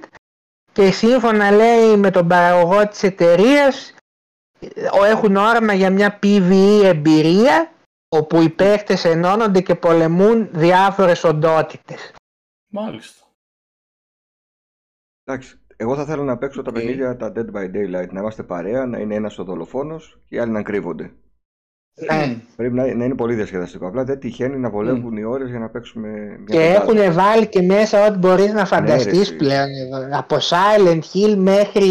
και σύμφωνα λέει με τον παραγωγό της εταιρείας ο- έχουν όραμα για μια PvE εμπειρία όπου οι παίχτες ενώνονται και πολεμούν διάφορες οντότητες. Μάλιστα. Εντάξει, εγώ θα θέλω να παίξω τα Οκ. παιχνίδια τα Dead by Daylight, να είμαστε παρέα, να είναι ένας ο δολοφόνος και οι άλλοι να κρύβονται. Ναι. Πρέπει να, να είναι πολύ διασκεδαστικό. Απλά δεν τυχαίνει να βολεύουν οι ώρες για να παίξουμε μια Και πεντάδα. έχουν βάλει και μέσα ό,τι μπορείς να φανταστείς εσύ. πλέον εδώ. Από Silent Hill μέχρι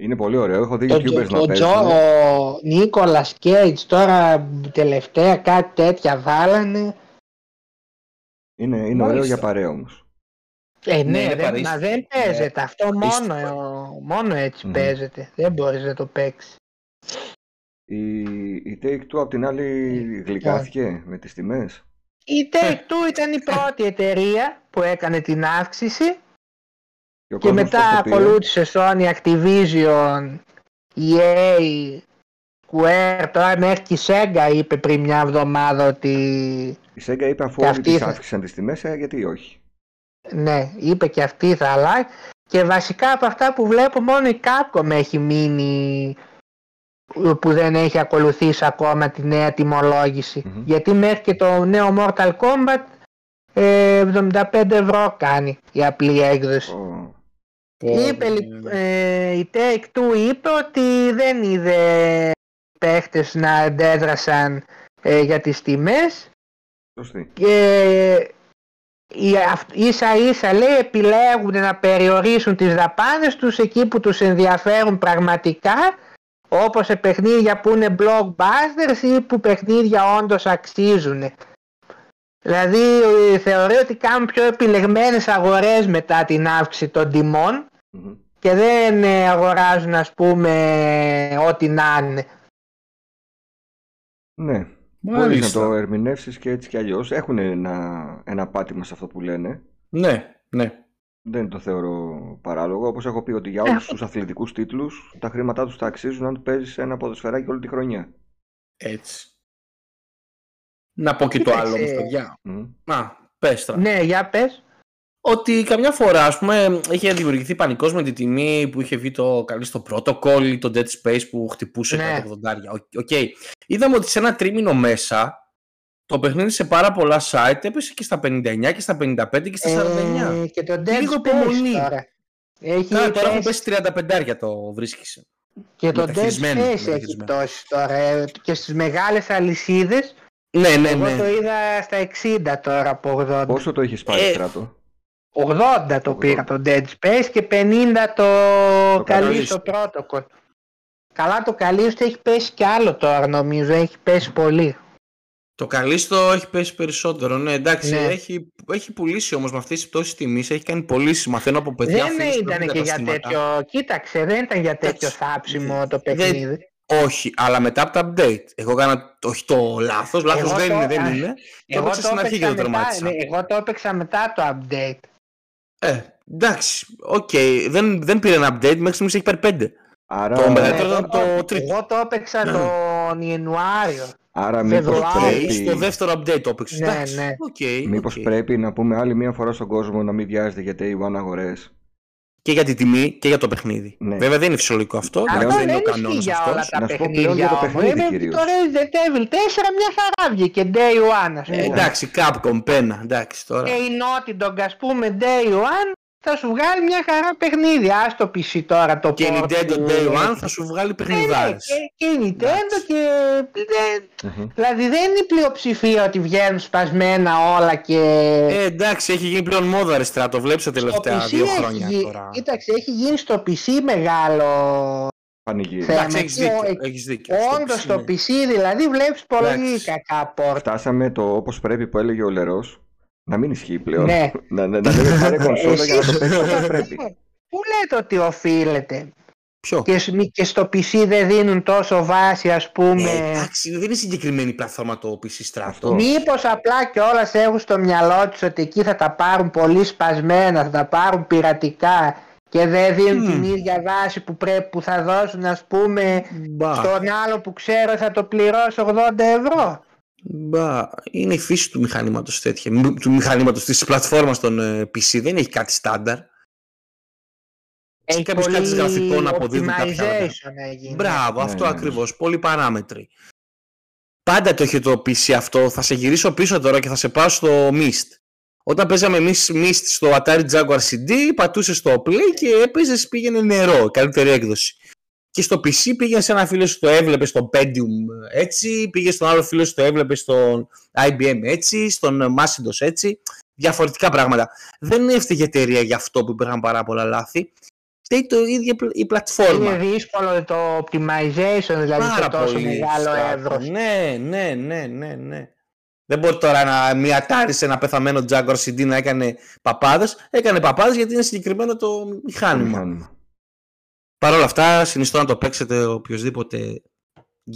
Είναι πολύ ωραίο. Έχω δει το, YouTubers το, να το Τζο, παίζουν. ο Νίκολας Κέιτς τώρα τελευταία κάτι τέτοια βάλανε. Είναι, είναι ωραίο Μάλιστα. για παρέα όμως. Ε, Ναι, ναι, είναι δεν, παρήσι- μα δεν παίζεται. Αυτό απίστευτο. μόνο, μόνο έτσι Μμμ. παίζεται. Δεν μπορείς να το παίξεις. Η, η Take-Two απ' την άλλη γλυκάθηκε με τις τιμές; Η Take-Two ήταν η πρώτη εταιρεία που έκανε την αύξηση Και, ο και κόσμος μετά πώς το πήρε. ακολούθησε Sony, Activision, EA, Square, τώρα μέχρι και η Sega είπε πριν μια εβδομάδα ότι Η Sega είπε αφού Και όλοι αυτή τις θα- αύξησαν τις τιμές, ε, γιατί όχι. ναι, είπε και αυτή θα αλλάξει και βασικά από αυτά που βλέπω μόνο η Capcom έχει μείνει που δεν έχει ακολουθήσει ακόμα τη νέα τιμολόγηση Μμμ. γιατί μέχρι και το νέο Mortal Kombat ε, 75 ευρώ κάνει η απλή έκδοση Ω, Είπε, λοιπόν, ε, η Take-Two είπε ότι δεν είδε παίχτες να αντέδρασαν ε, για τις τιμές σωστή. και οι αυ- ίσα ίσα λέει επιλέγουν να περιορίσουν τις δαπάνες τους εκεί που τους ενδιαφέρουν πραγματικά όπως σε παιχνίδια που είναι blockbusters ή που παιχνίδια όντως αξίζουν. Δηλαδή ε, θεωρεί ότι κάνουν πιο επιλεγμένες αγορές μετά την αύξηση των τιμών Μμμ. και δεν ε, αγοράζουν ας πούμε ό,τι να είναι. Ναι. Μπορείς να Μάλιστα. το ερμηνεύσεις και έτσι και αλλιώς. Έχουν ένα, ένα πάτημα σε αυτό που λένε. Ναι, ναι. Δεν το θεωρώ παράλογο. Όπως έχω πει ότι για Ε, όλους τους αθλητικούς τίτλους τα χρήματά τους τα αξίζουν αν παίζεις ένα ποδοσφαιράκι όλη τη χρονιά. Έτσι. Να πω και το Κοίταξε. άλλο όμως, παιδιά. Μμ. Α, πες τώρα. Ναι, για πες. Ότι καμιά φορά, ας πούμε, είχε δημιουργηθεί πανικός με τη τιμή που είχε βγει το Callisto Protocol ή το Dead Space που χτυπούσε Ναι. 180. OK. OK. Είδαμε ότι σε ένα τρίμηνο μέσα το παιχνίδι σε πάρα πολλά site έπεσε και στα 59 και στα 55 και στα 49. Ε, και το Dead Λίγο Space υπομονή. τώρα. Έχει Τώρα, τώρα έχουν πέσει- πέσει 35 το βρίσκεις. και το Dead μεταχειρισμένο, Space έχει μεταχειρισμένο. πτώσει τώρα ε, και στις μεγάλες αλυσίδες Ναι, ναι, εγώ το ναι. είδα στα 60 τώρα από 80. Πόσο το έχεις πάρει Ε, στράτο; 80 το 80. πήρα το Dead Space και 50 το, Το Callisto Protocol. Καλά το Callisto έχει πέσει κι άλλο τώρα νομίζω, έχει πέσει πολύ. Το καλίστο έχει πέσει περισσότερο. Ναι, εντάξει, Ναι. Έχει, έχει πουλήσει όμως με αυτές τις πτώσεις τιμής. Έχει κάνει πωλήσεις. Μαθαίνω από παιδιά δεν φίλους που ήταν έχουν και για καταστήματα. τέτοιο, κοίταξε δεν ήταν για τέτοιο Εντάξει, θάψιμο το δεν- παιχνίδι. Όχι, αλλά μετά από τα update. Εγώ έκανα το- όχι το λάθος. Λάθος Εγώ δεν το- είναι, δεν α, είναι. Το Εγώ έπαιξα το, στην αρχή και έπαιξα το μετά, τερμάτισα. ναι, εγώ το έπαιξα μετά το update. Ε, εντάξει, οκ. Δεν, δεν πήρε ένα update, μέχρι στιγμής έχει πάρει 5. Άρα, Το μεγαλύτερο εγώ, ήταν το το, τρίτο. εγώ το έπαιξα τον Ιανουάριο. άρα μήπως Φεβρουάριο. Okay, πρέπει, στο δεύτερο update το έπαιξες. Ναι, εντάξει, ναι. οκ, μήπως οκ. πρέπει να πούμε άλλη μία φορά στον κόσμο να μην βιάζεται για Day One αγορές. Και για τη τιμή και για το παιχνίδι. Ναι. Βέβαια δεν είναι φυσιολογικό αυτό. Αυτό εντάξει, Πλέον δεν είναι ο δεν ισχύει κανόνας για όλα αυτός. τα Να σου πω πλέον παιχνίδια για το όμως. παιχνίδι Είναι κυρίως. Το Resident Evil 4 μια χαρά βγήκε Day One ας Ε, πούμε. εντάξει, Capcom, πένα. Εντάξει, τώρα. Και η Naughty Dog ας πούμε Day One θα σου βγάλει μια χαρά παιχνίδι. Ας το PC τώρα το Και η port Nintendo που- Day One θα σου βγάλει Ναι, ναι, παιχνιδάρες. και, και η Nintendo Εντάξει. και... δεν- Μμμ. Δηλαδή δεν είναι η πλειοψηφία ότι βγαίνουν σπασμένα όλα και... Ε, εντάξει, έχει γίνει πλέον μόδα αριστερά. Το βλέπεις τα στο τελευταία PC δύο έχει χρόνια γι- τώρα. Κοίταξε, έχει γίνει στο PC μεγάλο Πανηγύρι. θέμα. Εντάξει, έχεις και δίκιο. ο- Έχεις δίκιο. Στο Όντως PC, στο ναι. PC δηλαδή βλέπεις πολύ Εντάξει. κακά πόρτα. Φτάσαμε το όπως πρέπει που έλεγε ο Λερός να μην ισχύει πλέον. Ναι. να, να, να λέμε πάρε κονσόλα για να το παίξει όπως πρέπει. Πού λέτε ότι οφείλεται Ποιο; και, σ- μη- και στο PC δεν δίνουν τόσο βάση ας πούμε. Ε, εντάξει, δεν είναι συγκεκριμένη πλατφόρμα το PC Strato. Αυτό. Μήπως απλά και όλα έχουν στο μυαλό τους ότι εκεί θα τα πάρουν πολύ σπασμένα, θα τα πάρουν πειρατικά και δεν δίνουν Μμμ. την ίδια βάση που πρέπει που θα δώσουν ας πούμε Μπα, στον άλλο που ξέρω θα το πληρώσει 80 ευρώ. Μπα. Είναι η φύση του μηχανήματος τέτοια. Μ- Του μηχανήματος της πλατφόρμας των ε, PC δεν έχει κάτι στάνταρ. Έχει κάποιος κάτι γραφικό να αποδίδουν κάποια optimization να γίνει. Μπράβο, Ναι, αυτό ναι, ναι. ακριβώς. Πολλοί παράμετροι. πάντα το είχε το PC αυτό. Θα σε γυρίσω πίσω τώρα και θα σε πάω στο Mist. Όταν παίζαμε εμείς Mist στο Atari Jaguar CD, πατούσε στο Play και έπαιζες, πήγαινε νερό, καλύτερη έκδοση. Και στο PC πήγε σε ένα φίλο σου το έβλεπε στο Pentium έτσι, πήγε στον άλλο φίλο σου το έβλεπε στο IBM έτσι, στον Macintosh έτσι. Διαφορετικά πράγματα. Δεν έφταιγε εταιρεία για αυτό που υπήρχαν πάρα πολλά λάθη. Φταίει το ίδιο η πλατφόρμα. Είναι δύσκολο το optimization, δηλαδή Πάρα σε τόσο πολύ μεγάλο στράτο. έδρος. Ναι, ναι, ναι, ναι, ναι. Δεν μπορεί τώρα να μια τάρι σε ένα πεθαμένο Jaguar CD να έκανε παπάδες. Έκανε παπάδες γιατί είναι συγκεκριμένο το μηχάνημα. Μηχάνημα. Παρ' όλα αυτά, συνιστώ να το παίξετε οποιοδήποτε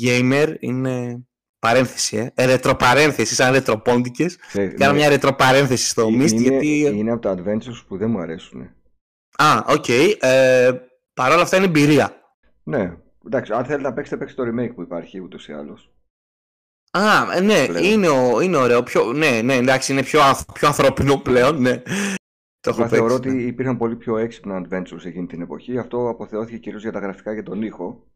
gamer. Είναι παρένθεση, ε. ε ρετροπαρένθεσης, σαν ρετροπόντικες. Ξέρεις, Κάνω ναι, μια ρετροπαρένθεση στο Mist είναι, γιατί. είναι από τα adventures που δεν μου αρέσουν. Α, οκ. Ε, Παρ' όλα αυτά είναι εμπειρία. Ναι, εντάξει, αν θέλετε να παίξετε, παίξτε το remake που υπάρχει ούτως ή άλλως. Α, ε, ναι, Πλέον. είναι, ο- είναι ωραίο. Πιο, ναι, ναι, εντάξει, είναι πιο, ανθ- πιο ανθρώπινο πλέον, ναι. Το έχω Μα θεωρώ παίξει. ότι ναι. υπήρχαν πολύ πιο έξυπνα adventures εκείνη την εποχή. Αυτό αποθεώθηκε κυρίως για τα γραφικά και τον ήχο.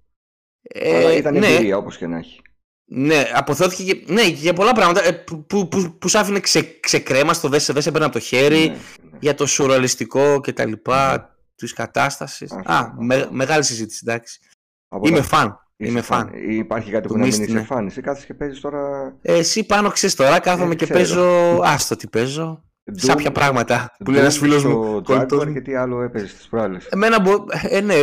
αλλά Ε, ήταν ναι, εμπειρία όπως και να έχει. ναι, αποθεώθηκε και, ναι, και για πολλά πράγματα ε, που, που, που, που σ' άφηνε ξε, ξεκρέμαστο, δεν σε, δεν σε παίρνει από το χέρι, Ναι, ναι. για το σουρεαλιστικό και τα λοιπά της κατάστασης. Αυτό, Α, αυτό. με, μεγάλη συζήτηση, εντάξει. Από Είμαι τα- φαν. είσαι Είμαι φαν. Υπάρχει κάτι Του που να μην Mist, είσαι ναι. φαν. Εσύ κάθεσαι και παίζεις τώρα. Ε, εσύ πάνω ξέρεις τώρα, κάθομαι Ε, και ξέρω. παίζω, άστο τι παίζω, σάπια Doom- πράγματα που λέει Doom ένας φίλος στο μου, κολλητός Jaguar μου. και τι άλλο έπαιζε τι προάλλες. Εμένα μπο... ε, ναι,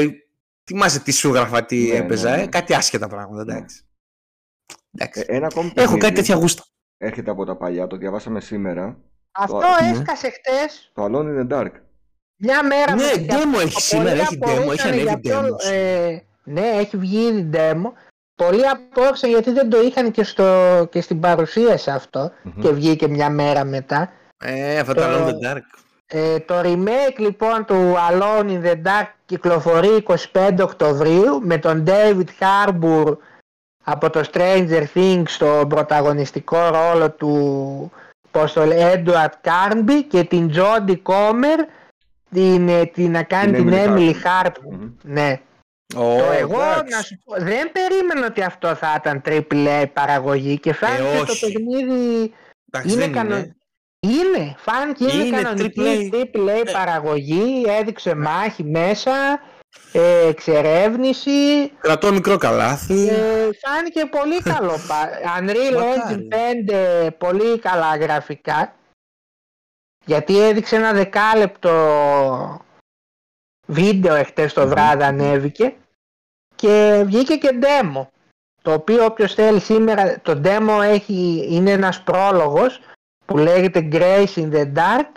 θυμάσαι τι σου γράφα, τι Ναι, έπαιζα, ναι, ναι. Ε, κάτι άσχετα πράγματα, εντάξει. εντάξει. Ένα ακόμη Έχω κάτι παιχνίδι τέτοια γούστα. Έρχεται από τα παλιά, το διαβάσαμε σήμερα. Αυτό Ναι. έσκασε χτες Το Alone in the Dark. μια μέρα Ναι, με demo έχεις σήμερα, πολλοί έχει demo, έχει απορούσαν ανέβει για ποιο- demos. ε, ναι, έχει βγει ήδη demo. Πολλοί απόρρισαν γιατί δεν το είχαν και, στο, και στην παρουσίαση αυτό Μμμ. και βγήκε μια μέρα μετά. Ε, αυτά Το- τα Alone in the Dark. Ε, το remake λοιπόν του Alone in the Dark κυκλοφορεί 25 Οκτωβρίου με τον David Harbour από το Stranger Things στον πρωταγωνιστικό ρόλο του πώς το λέει, Edward Carnby και την Jodie Comer την, ε, την να κάνει Την την Emily Emily Hart. Hart. Μμμ. Ναι. Ω, το εγώ εντάξει. να σου πω, δεν περίμενα ότι αυτό θα ήταν AAA παραγωγή και φάνηκε το Ε, όχι. παιχνίδι Εντάξει, είναι δεν κανο- είναι. Είναι, φάνηκε είναι, Είναι κανονική AAA. AAA Ε. παραγωγή, έδειξε μάχη μέσα, ε, εξερεύνηση, Κρατώ μικρό καλάθι. ε, φάνηκε πολύ καλό. πα- Unreal Μακάρι. Engine 5, πολύ καλά γραφικά, γιατί έδειξε ένα δεκάλεπτο βίντεο εχθές το Μμμ. βράδυ ανέβηκε και βγήκε και demo. Το οποίο όποιος θέλει σήμερα, το demo έχει, είναι ένας πρόλογος που λέγεται Grace in the Dark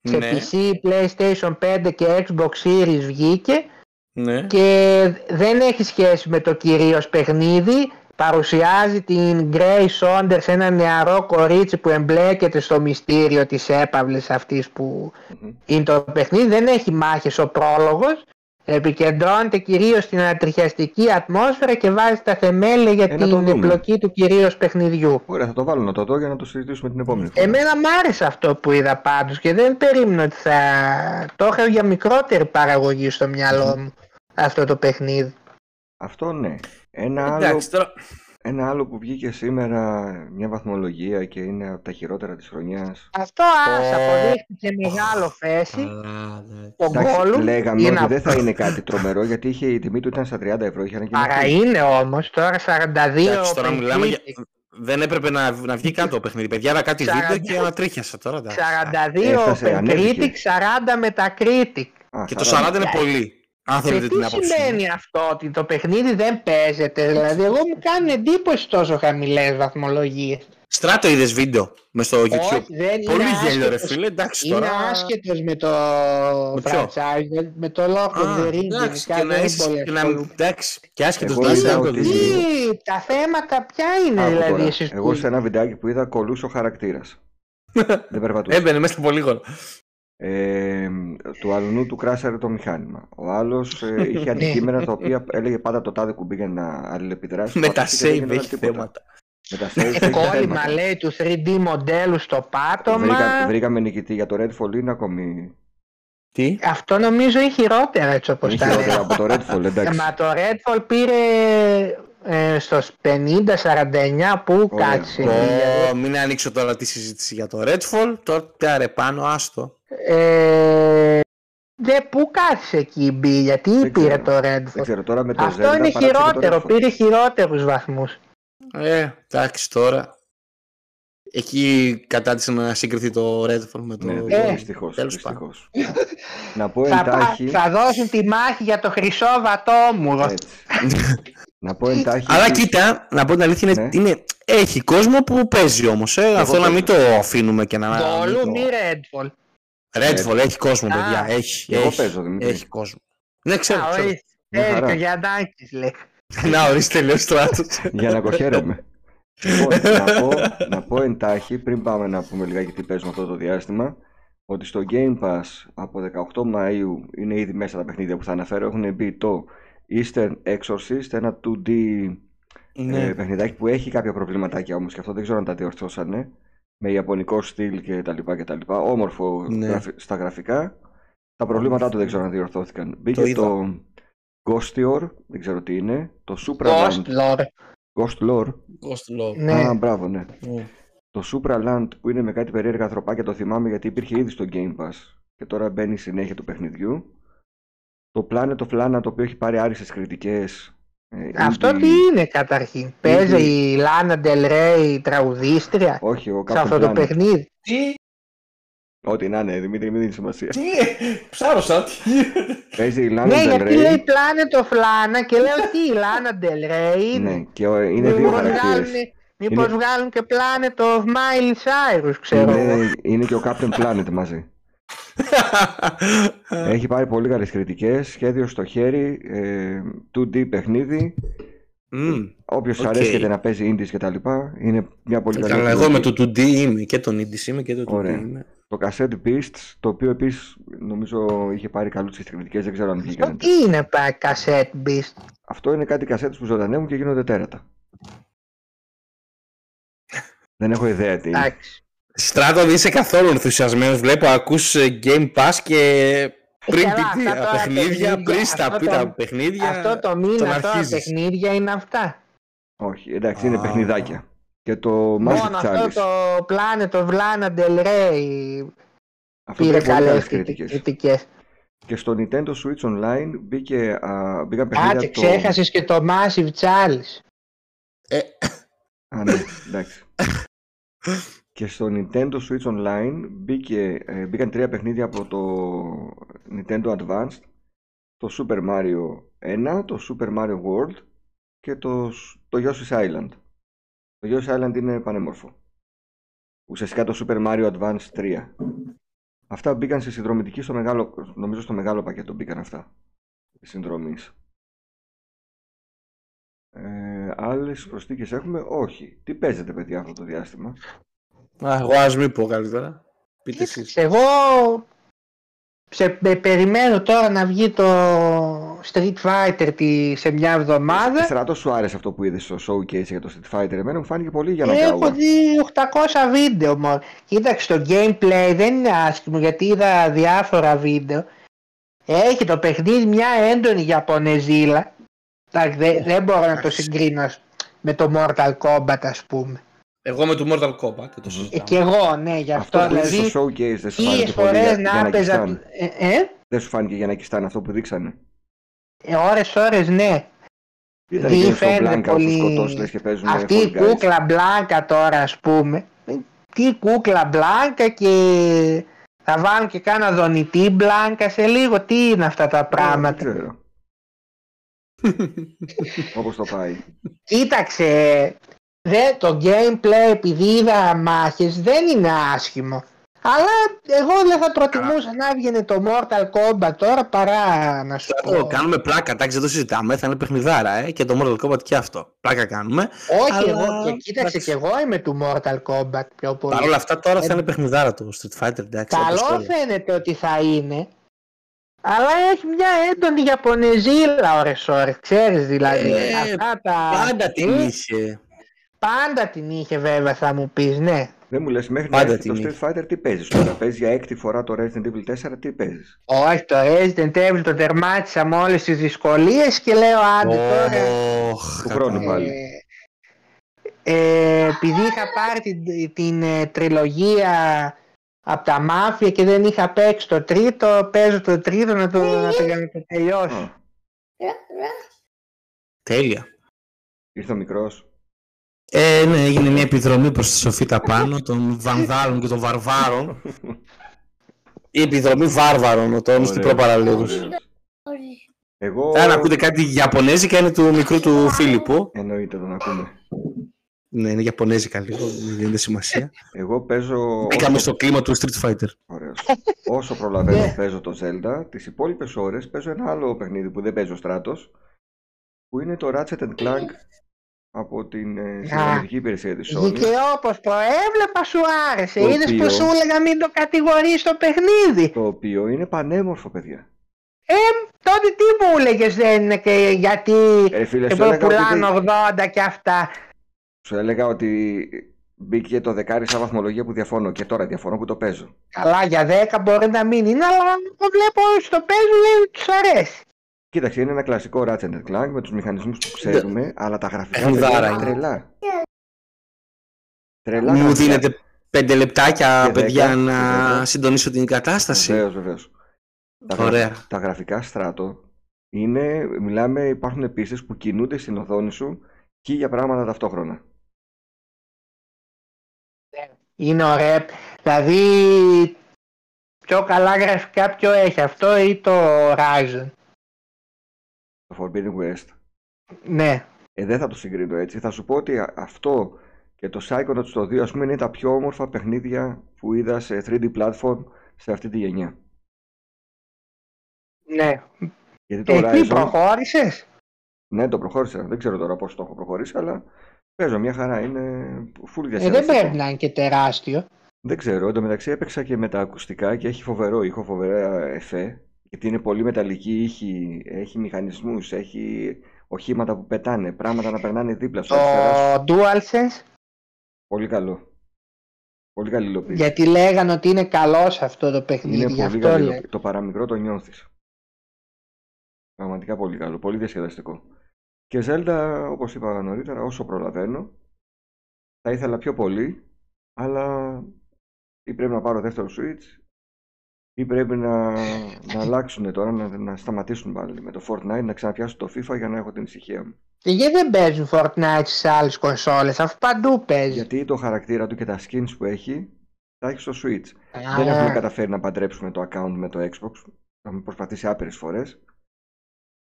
σε Ναι, PC, PlayStation 5 και Xbox Series βγήκε ναι. και δεν έχει σχέση με το κυρίως παιχνίδι παρουσιάζει την Grace Saunders ένα νεαρό κορίτσι που εμπλέκεται στο μυστήριο της έπαυλης αυτής που Μμμ. είναι το παιχνίδι δεν έχει μάχες ο πρόλογος επικεντρώνεται κυρίως στην ανατριχιαστική ατμόσφαιρα και βάζει τα θεμέλια για Ε, να το την δούμε. εμπλοκή του κυρίως παιχνιδιού Ωραία, θα το βάλω να το δω για να το συζητήσουμε την επόμενη φορά. Εμένα μ' άρεσε αυτό που είδα πάντως και δεν περίμενα ότι θα το είχα για μικρότερη παραγωγή στο μυαλό μου αυτό το παιχνίδι. Αυτό ναι. Ένα άλλο, Εντάξει, τώρα. Ένα άλλο που βγήκε σήμερα, μια βαθμολογία και είναι από τα χειρότερα της χρονιάς. Αυτό ας Ω. αποδείχτηκε μεγάλο φέση. Καλά, ναι. Ο Εντάξει, Γκόλουμ λέγαμε είναι ότι δεν θα από- είναι κάτι τρομερό γιατί είχε, η τιμή του ήταν στα 30 ευρώ. Είχε Παρά ανακοινωθεί. είναι όμως τώρα 42 Εντάξει, τώρα μιλάμε για... Metacritic. Δεν έπρεπε να, να βγει κάτω το παιχνίδι. Παιδιά, είδα κάτι Σαράντα- βίντεο και ανατρίχιασα τώρα. εντάξει. 42 Έφτασε, ανέβηκε. Critic, 40 Metacritic. Α, Και το 40. 40 είναι πολύ. Αν Και θέλετε την τι άποψη. μου. σημαίνει αυτό ότι το παιχνίδι δεν παίζεται, δηλαδή εγώ μου κάνει εντύπωση τόσο χαμηλές βαθμολογίες. Στράτο είδες βίντεο με στο YouTube; Όχι, δεν Πολύ είναι γέλιο, ρε άσχετος. φίλε. Εντάξει Είναι τώρα. άσχετος με το Με ποιο; franchise, με το Lord of Α, the Rings εντάξει, γενικά και να δεν είσαι. πολύ και να- ασχολούμαι. Εντάξει, και άσχετος Εγώ να είσαι. είδα δεν το ότι- δεις. Τι, τα θέματα ποια είναι Άκου δηλαδή τώρα. εσείς Εγώ που... σε ένα βιντεάκι που είδα κολούσε ο χαρακτήρας. δεν περπατούσε. Έμπαινε μέσα στο πολύγωνο. Ε, του αλουνού του κράσαρε το μηχάνημα. Ο άλλος ε, είχε αντικείμενα τα οποία έλεγε πάντα το τάδε κουμπί για να αλληλεπιδράσει. Με τα Πάτησε και δεν save γινόταν έχει τίποτα. θέματα. Με τα save έχει Κόλλημα θέματα. λέει τους 3D μοντέλους στο πάτωμα. Βρήκα, βρήκαμε νικητή για το Redfall είναι ακόμη. Τι; Αυτό νομίζω είναι χειρότερα έτσι όπως Είναι τα χειρότερα λέει. από το Redfall, εντάξει. Μα το Redfall πήρε ε, στο 50-49 που Ωραία. κάτσε. Ωραία. Ω, μην ανοίξω τώρα τη συζήτηση για το Redfall. Τώρα ρε πάνω, άστο. Ε, δε, πού κάτσε εκεί η μπίλια, τι Δεν πήρε ξέρω. το Δεν Redford. ξέρω τώρα με το Αυτό Zelda είναι παράτησε και το χειρότερο, Redfall. πήρε χειρότερους βαθμούς. Ε, εντάξει τώρα. Εκεί κατάτησε να συγκριθεί το Redfall με το... Ναι, Ε, δυστυχώς, τέλος δυστυχώς. Να πω Θα, πά- εντάχει... θα δώσουν τη μάχη για το χρυσό βατόμουρο. Έτσι. Να πω εντάχει... Αλλά ότι- κοίτα, να πω την αλήθεια, είναι, Ναι. είναι, έχει κόσμο που παίζει όμως, ε. Αυτό να μην το αφήνουμε και να... μην Δόλου το- μη Redfall. Redfall έχει κόσμο, Α, παιδιά. Έχει, εγώ έχει, παίζω, Δημήτρη. έχει κόσμο. Ναι, ξέρω, Α, ξέρω. ορίστε. Μια Έρικα χαρά. για Ντάκης λέει. να ορίστε, λέει ο Στράτος. Για να κοχαίρομαι. λοιπόν, να, πω, να πω εντάχει, πριν πάμε να πούμε λιγάκι τι παίζουμε αυτό το διάστημα, ότι στο Game Pass από 18 Μαΐου είναι ήδη μέσα τα παιχνίδια που θα αναφέρω. Έχουν μπει το Eastern Exorcist, ένα 2D ναι. ε, παιχνιδάκι που έχει κάποια προβληματάκια όμως και αυτό δεν ξέρω αν τα διορθώσανε. Με ιαπωνικό στυλ και τα λοιπά και τα λοιπά. Όμορφο Ναι. γραφι- στα γραφικά. Τα προβλήματά του δεν ξέρω αν διορθώθηκαν. Μπήκε είδα. το Ghostior, δεν ξέρω τι είναι. Το Supra Ghost Land. Lord. Ghost Lore. Ghost Love. Ναι. Α, μπράβο, ναι. Ναι. Το Supra Land που είναι με κάτι περίεργα ανθρωπάκια το θυμάμαι γιατί υπήρχε ήδη στο Game Pass και τώρα μπαίνει συνέχεια του παιχνιδιού. Το Planet of Lana το οποίο έχει πάρει άριστες κριτικές. ε, Αυτό indie- τι είναι καταρχήν; Παίζει η Λάνα Del Rey τραγουδίστρια Όχι, ο σε Captain αυτό το Planet. παιχνίδι; Τι, Ό,τι να είναι, Δημήτρη, μην δίνεις σημασία. τι, ψάρωσα, τι; Παίζει η Lana Ναι, Del γιατί Rey. λέει Planet of Lana και λέω τι η Λάνα Del Rey Ναι, είναι. και ο- είναι δύο Μήπως χαρακτήρες. βγάλουν- Μήπως Είναι- βγάλουν και Planet of Miley Cyrus, ξέρω εγώ. Είναι, είναι και ο Captain Planet μαζί. Έχει πάρει πολύ καλές κριτικές, σχέδιο στο χέρι, ε, 2D παιχνίδι. Μμμ. Όποιος Οκ. αρέσει να παίζει indies και τα λοιπά, είναι μια πολύ καλή Καλά, εγώ με επιλογή. το 2D είμαι και τον Indies είμαι και το 2D Ωραία. είμαι. Το Cassette Beasts, το οποίο επίσης νομίζω είχε πάρει καλούτσικες κριτικές, δεν ξέρω αν βγήκαν. Αυτό τι είναι πα cassette beast. Αυτό είναι κάτι κασέτες που ζωντανεύουν και γίνονται τέρατα. δεν έχω ιδέα τι είναι. Εντάξει. Στράτο δεν είσαι καθόλου ενθουσιασμένος. Βλέπω ακούς ε, Game Pass και πριν καλά, πει αυτά τα τώρα παιχνίδια, παιχνίδια, πριν στα αυτό πει το- τα παιχνίδια. Αυτό το τον μήνα τώρα αρχίζεις. παιχνίδια είναι αυτά. Όχι, εντάξει, είναι Α. παιχνιδάκια. Και το Μόνο Magic αυτό Chalice. το Planet of Lana Del Rey Αυτό πήρε πήρε πολύ καλές καλές κριτικές. κριτικές. Και στο Nintendo Switch Online μπήκε, α, μπήκαν παιχνίδια Α, και το... ξέχασες και το Massive Chalice. Ε, Α, ναι, εντάξει. και στο Nintendo Switch Online μπήκε, ε, μπήκαν τρία παιχνίδια από το Nintendo Advanced. Το Super Mario 1, το Super Mario World και το, s- το Yoshi's Island. Το Yoshi's Island είναι πανέμορφο. Ουσιαστικά το Super Mario Advance 3. Αυτά μπήκαν στη συνδρομητική στο μεγάλο, νομίζω στο μεγάλο πακέτο μπήκαν αυτά. Τη συνδρομής. Ε, άλλες προσθήκες έχουμε, όχι. Τι παίζετε παιδιά αυτό το διάστημα; Α, εγώ ας μην πω καλύτερα. Πείτε εσείς. Εγώ σε, πε- περιμένω τώρα να βγει το Street Fighter τη, σε μια εβδομάδα. Στρατό σου άρεσε αυτό που είδες στο showcase για το Street Fighter. Εμένα μου φάνηκε πολύ για να Έχω κάνω. δει 800 βίντεο μόνο. Κοίταξε, το gameplay δεν είναι άσχημο γιατί είδα διάφορα βίντεο. Έχει το παιχνίδι μια έντονη Ιαπωνεζίλα. Εντάξει, δεν, δεν μπορώ να το Εντάξει. συγκρίνω με το Mortal Kombat ας πούμε. Εγώ με το Mortal Kombat δεν το Ε, συζητάω. και εγώ, ναι, γι' αυτό, Αυτό που είδες δηλαδή. στο showcase δεν σου Χίλιες φάνηκε πολύ φορές για, για να να έπαιζα. κιστάν. Ε, ε, Δεν σου φάνηκε για να κιστάν αυτό που δείξανε; ε, ώρες ώρες ναι. Ήταν Δι και στο φαίνεται Blanca όπου πολύ- σκοτώσεις λες και παίζουν Αυτή η Fall Guys. κούκλα μπλάνκα τώρα ας πούμε. Ε, Τι κούκλα μπλάνκα και θα βάλουν και κάνα δονητή μπλάνκα σε λίγο. Τι είναι αυτά τα Ε, πράγματα; Δεν ξέρω. Όπως το πάει. Κοίταξε, δε, το gameplay επειδή είδα μάχες δεν είναι άσχημο. Αλλά εγώ δεν θα προτιμούσα να έβγαινε το Mortal Kombat τώρα παρά να σου Στράτο, πω. κάνουμε πλάκα, εντάξει δεν το συζητάμε, θα είναι παιχνιδάρα, ε, και το Mortal Kombat και αυτό. Πλάκα κάνουμε. Όχι αλλά- εγώ, και κοίταξε εντάξει. και εγώ είμαι του Mortal Kombat πιο πολύ. Παρ' όλα αυτά τώρα θα Ε, είναι παιχνιδάρα το Street Fighter, εντάξει. όπως Καλό τώρα. φαίνεται ότι θα είναι. Αλλά έχει μια έντονη Ιαπωνεζίλα ώρες ώρες, ξέρεις δηλαδή. Ε, αυτά τα... Πάντα την Ε, είχε. Πάντα την είχε βέβαια θα μου πεις, ναι. Δεν μου λες μέχρι να Πάντα έρθει το την Street Fighter τι παίζεις τώρα. Παίζεις για έκτη φορά το Resident Evil 4, τι παίζεις; Όχι, το Resident Evil το τερμάτισα με όλες τις δυσκολίες και λέω άντε τώρα. Ωχ, Του χρόνου κατά- πάλι. Ε, ε, επειδή είχα πάρει την, την ε, τριλογία από τα μάφια και δεν είχα παίξει το τρίτο, παίζω το τρίτο να το, να το, να το τελειώσω. Α, Τέλεια. ήρθε ο μικρός. Ε, ναι, έγινε μια επιδρομή προς τη Σοφίτα πάνω των Βανδάλων και των Βαρβάρων. Η επιδρομή Βάρβαρων, ο τόνος του Ωραίος, προπαραλίγους. ωραίος. Εγώ... Αν ακούτε κάτι Ιαπωνέζικα είναι του μικρού του Φίλιππου. Εννοείται τον ακούμε. Ναι, είναι Ιαπωνέζικα λίγο, δεν δίνεται σημασία. Εγώ παίζω... Μπήκαμε όσο- στο κλίμα του Street Fighter. Ωραίος. Όσο προλαβαίνω παίζω το Zelda, τις υπόλοιπες ώρες παίζω ένα άλλο παιχνίδι που δεν παίζω στράτος, που είναι το Ratchet and Clank από την ε, συνδρομητική υπηρεσία της Sony. Και όπως προέβλεπα σου άρεσε. Το Είδες οποίο- που σου έλεγα μην το κατηγορείς το παιχνίδι. Το οποίο είναι πανέμορφο, παιδιά. Τότε τι μου έλεγες δεν είναι και γιατί Ε, φίλε, και σου έλεγα, ότι πουλάνε δεν- 80 και αυτά. σου έλεγα ότι μπήκε το δεκάρι σαν βαθμολογία που διαφωνώ και τώρα διαφωνώ που το παίζω. Καλά για 10 μπορεί να μην είναι αλλά το βλέπω όσοι το παίζουν λέει ότι τους αρέσει. Κοίταξε, είναι ένα κλασικό Ratchet and Clank με τους μηχανισμούς που ξέρουμε, αλλά τα γραφικά Παιχνιδάρα παιδιά, είναι είναι. τρελά. Τρελά Μου γραφικά. δίνετε πέντε λεπτάκια, Και παιδιά, δέκα, να και δέκα. συντονίσω την κατάσταση. Βεβαίως, βεβαίως. Τα, γρα- Ωραία. τα γραφικά στράτο είναι, μιλάμε, υπάρχουν επίσης που κινούνται στην οθόνη σου για πράγματα ταυτόχρονα. Είναι ωραία. Δηλαδή πιο καλά γραφικά ποιο έχει αυτό ή το Horizon. Το Forbidden West. Ναι. Ε, δεν θα το συγκρίνω έτσι. Θα σου πω ότι α- αυτό και το Psychonauts το 2 ας πούμε είναι τα πιο όμορφα παιχνίδια που είδα σε 3D platform σε αυτή τη γενιά. Ναι. Γιατί το Εκεί Horizon, προχώρησες; ναι το προχώρησα, δεν ξέρω τώρα πώς το έχω προχωρήσει, αλλά παίζω μια χαρά, είναι full Ε, δεν διασκεδαστικό. πρέπει να είναι και τεράστιο. Δεν ξέρω, εντωμεταξύ έπαιξα και με τα ακουστικά και έχει φοβερό ήχο, φοβερά εφέ, γιατί είναι πολύ μεταλλική ήχη, έχει μηχανισμούς, έχει οχήματα που πετάνε, πράγματα να περνάνε δίπλα σου, αριστερά σου. Το DualSense Πολύ καλό. Πολύ καλή υλοποίηση. γιατί λέγανε ότι είναι καλός σε αυτό το παιχνίδι. Είναι γι' πολύ αυτό καλή λέω. υλοποίηση. Το παραμικρό το νιώθεις. Πραγματικά πολύ καλό, πολύ διασκεδαστικό. Και Zelda, όπως είπα νωρίτερα, όσο προλαβαίνω, θα ήθελα πιο πολύ, αλλά ή πρέπει να πάρω δεύτερο Switch, ή πρέπει να, να αλλάξουν τώρα, να, να σταματήσουν πάλι με το Fortnite, να ξαναπιάσουν το FIFA για να έχω την ησυχία μου. Και γιατί δεν παίζουν Fortnite σε άλλες κονσόλες αφού παντού παίζει. Γιατί το χαρακτήρα του και τα skins που έχει, τα έχει στο Switch. Α, Δεν έχουμε καταφέρει να παντρέψουμε το account με το Xbox. Έχουμε προσπαθήσει άπειρες φορές.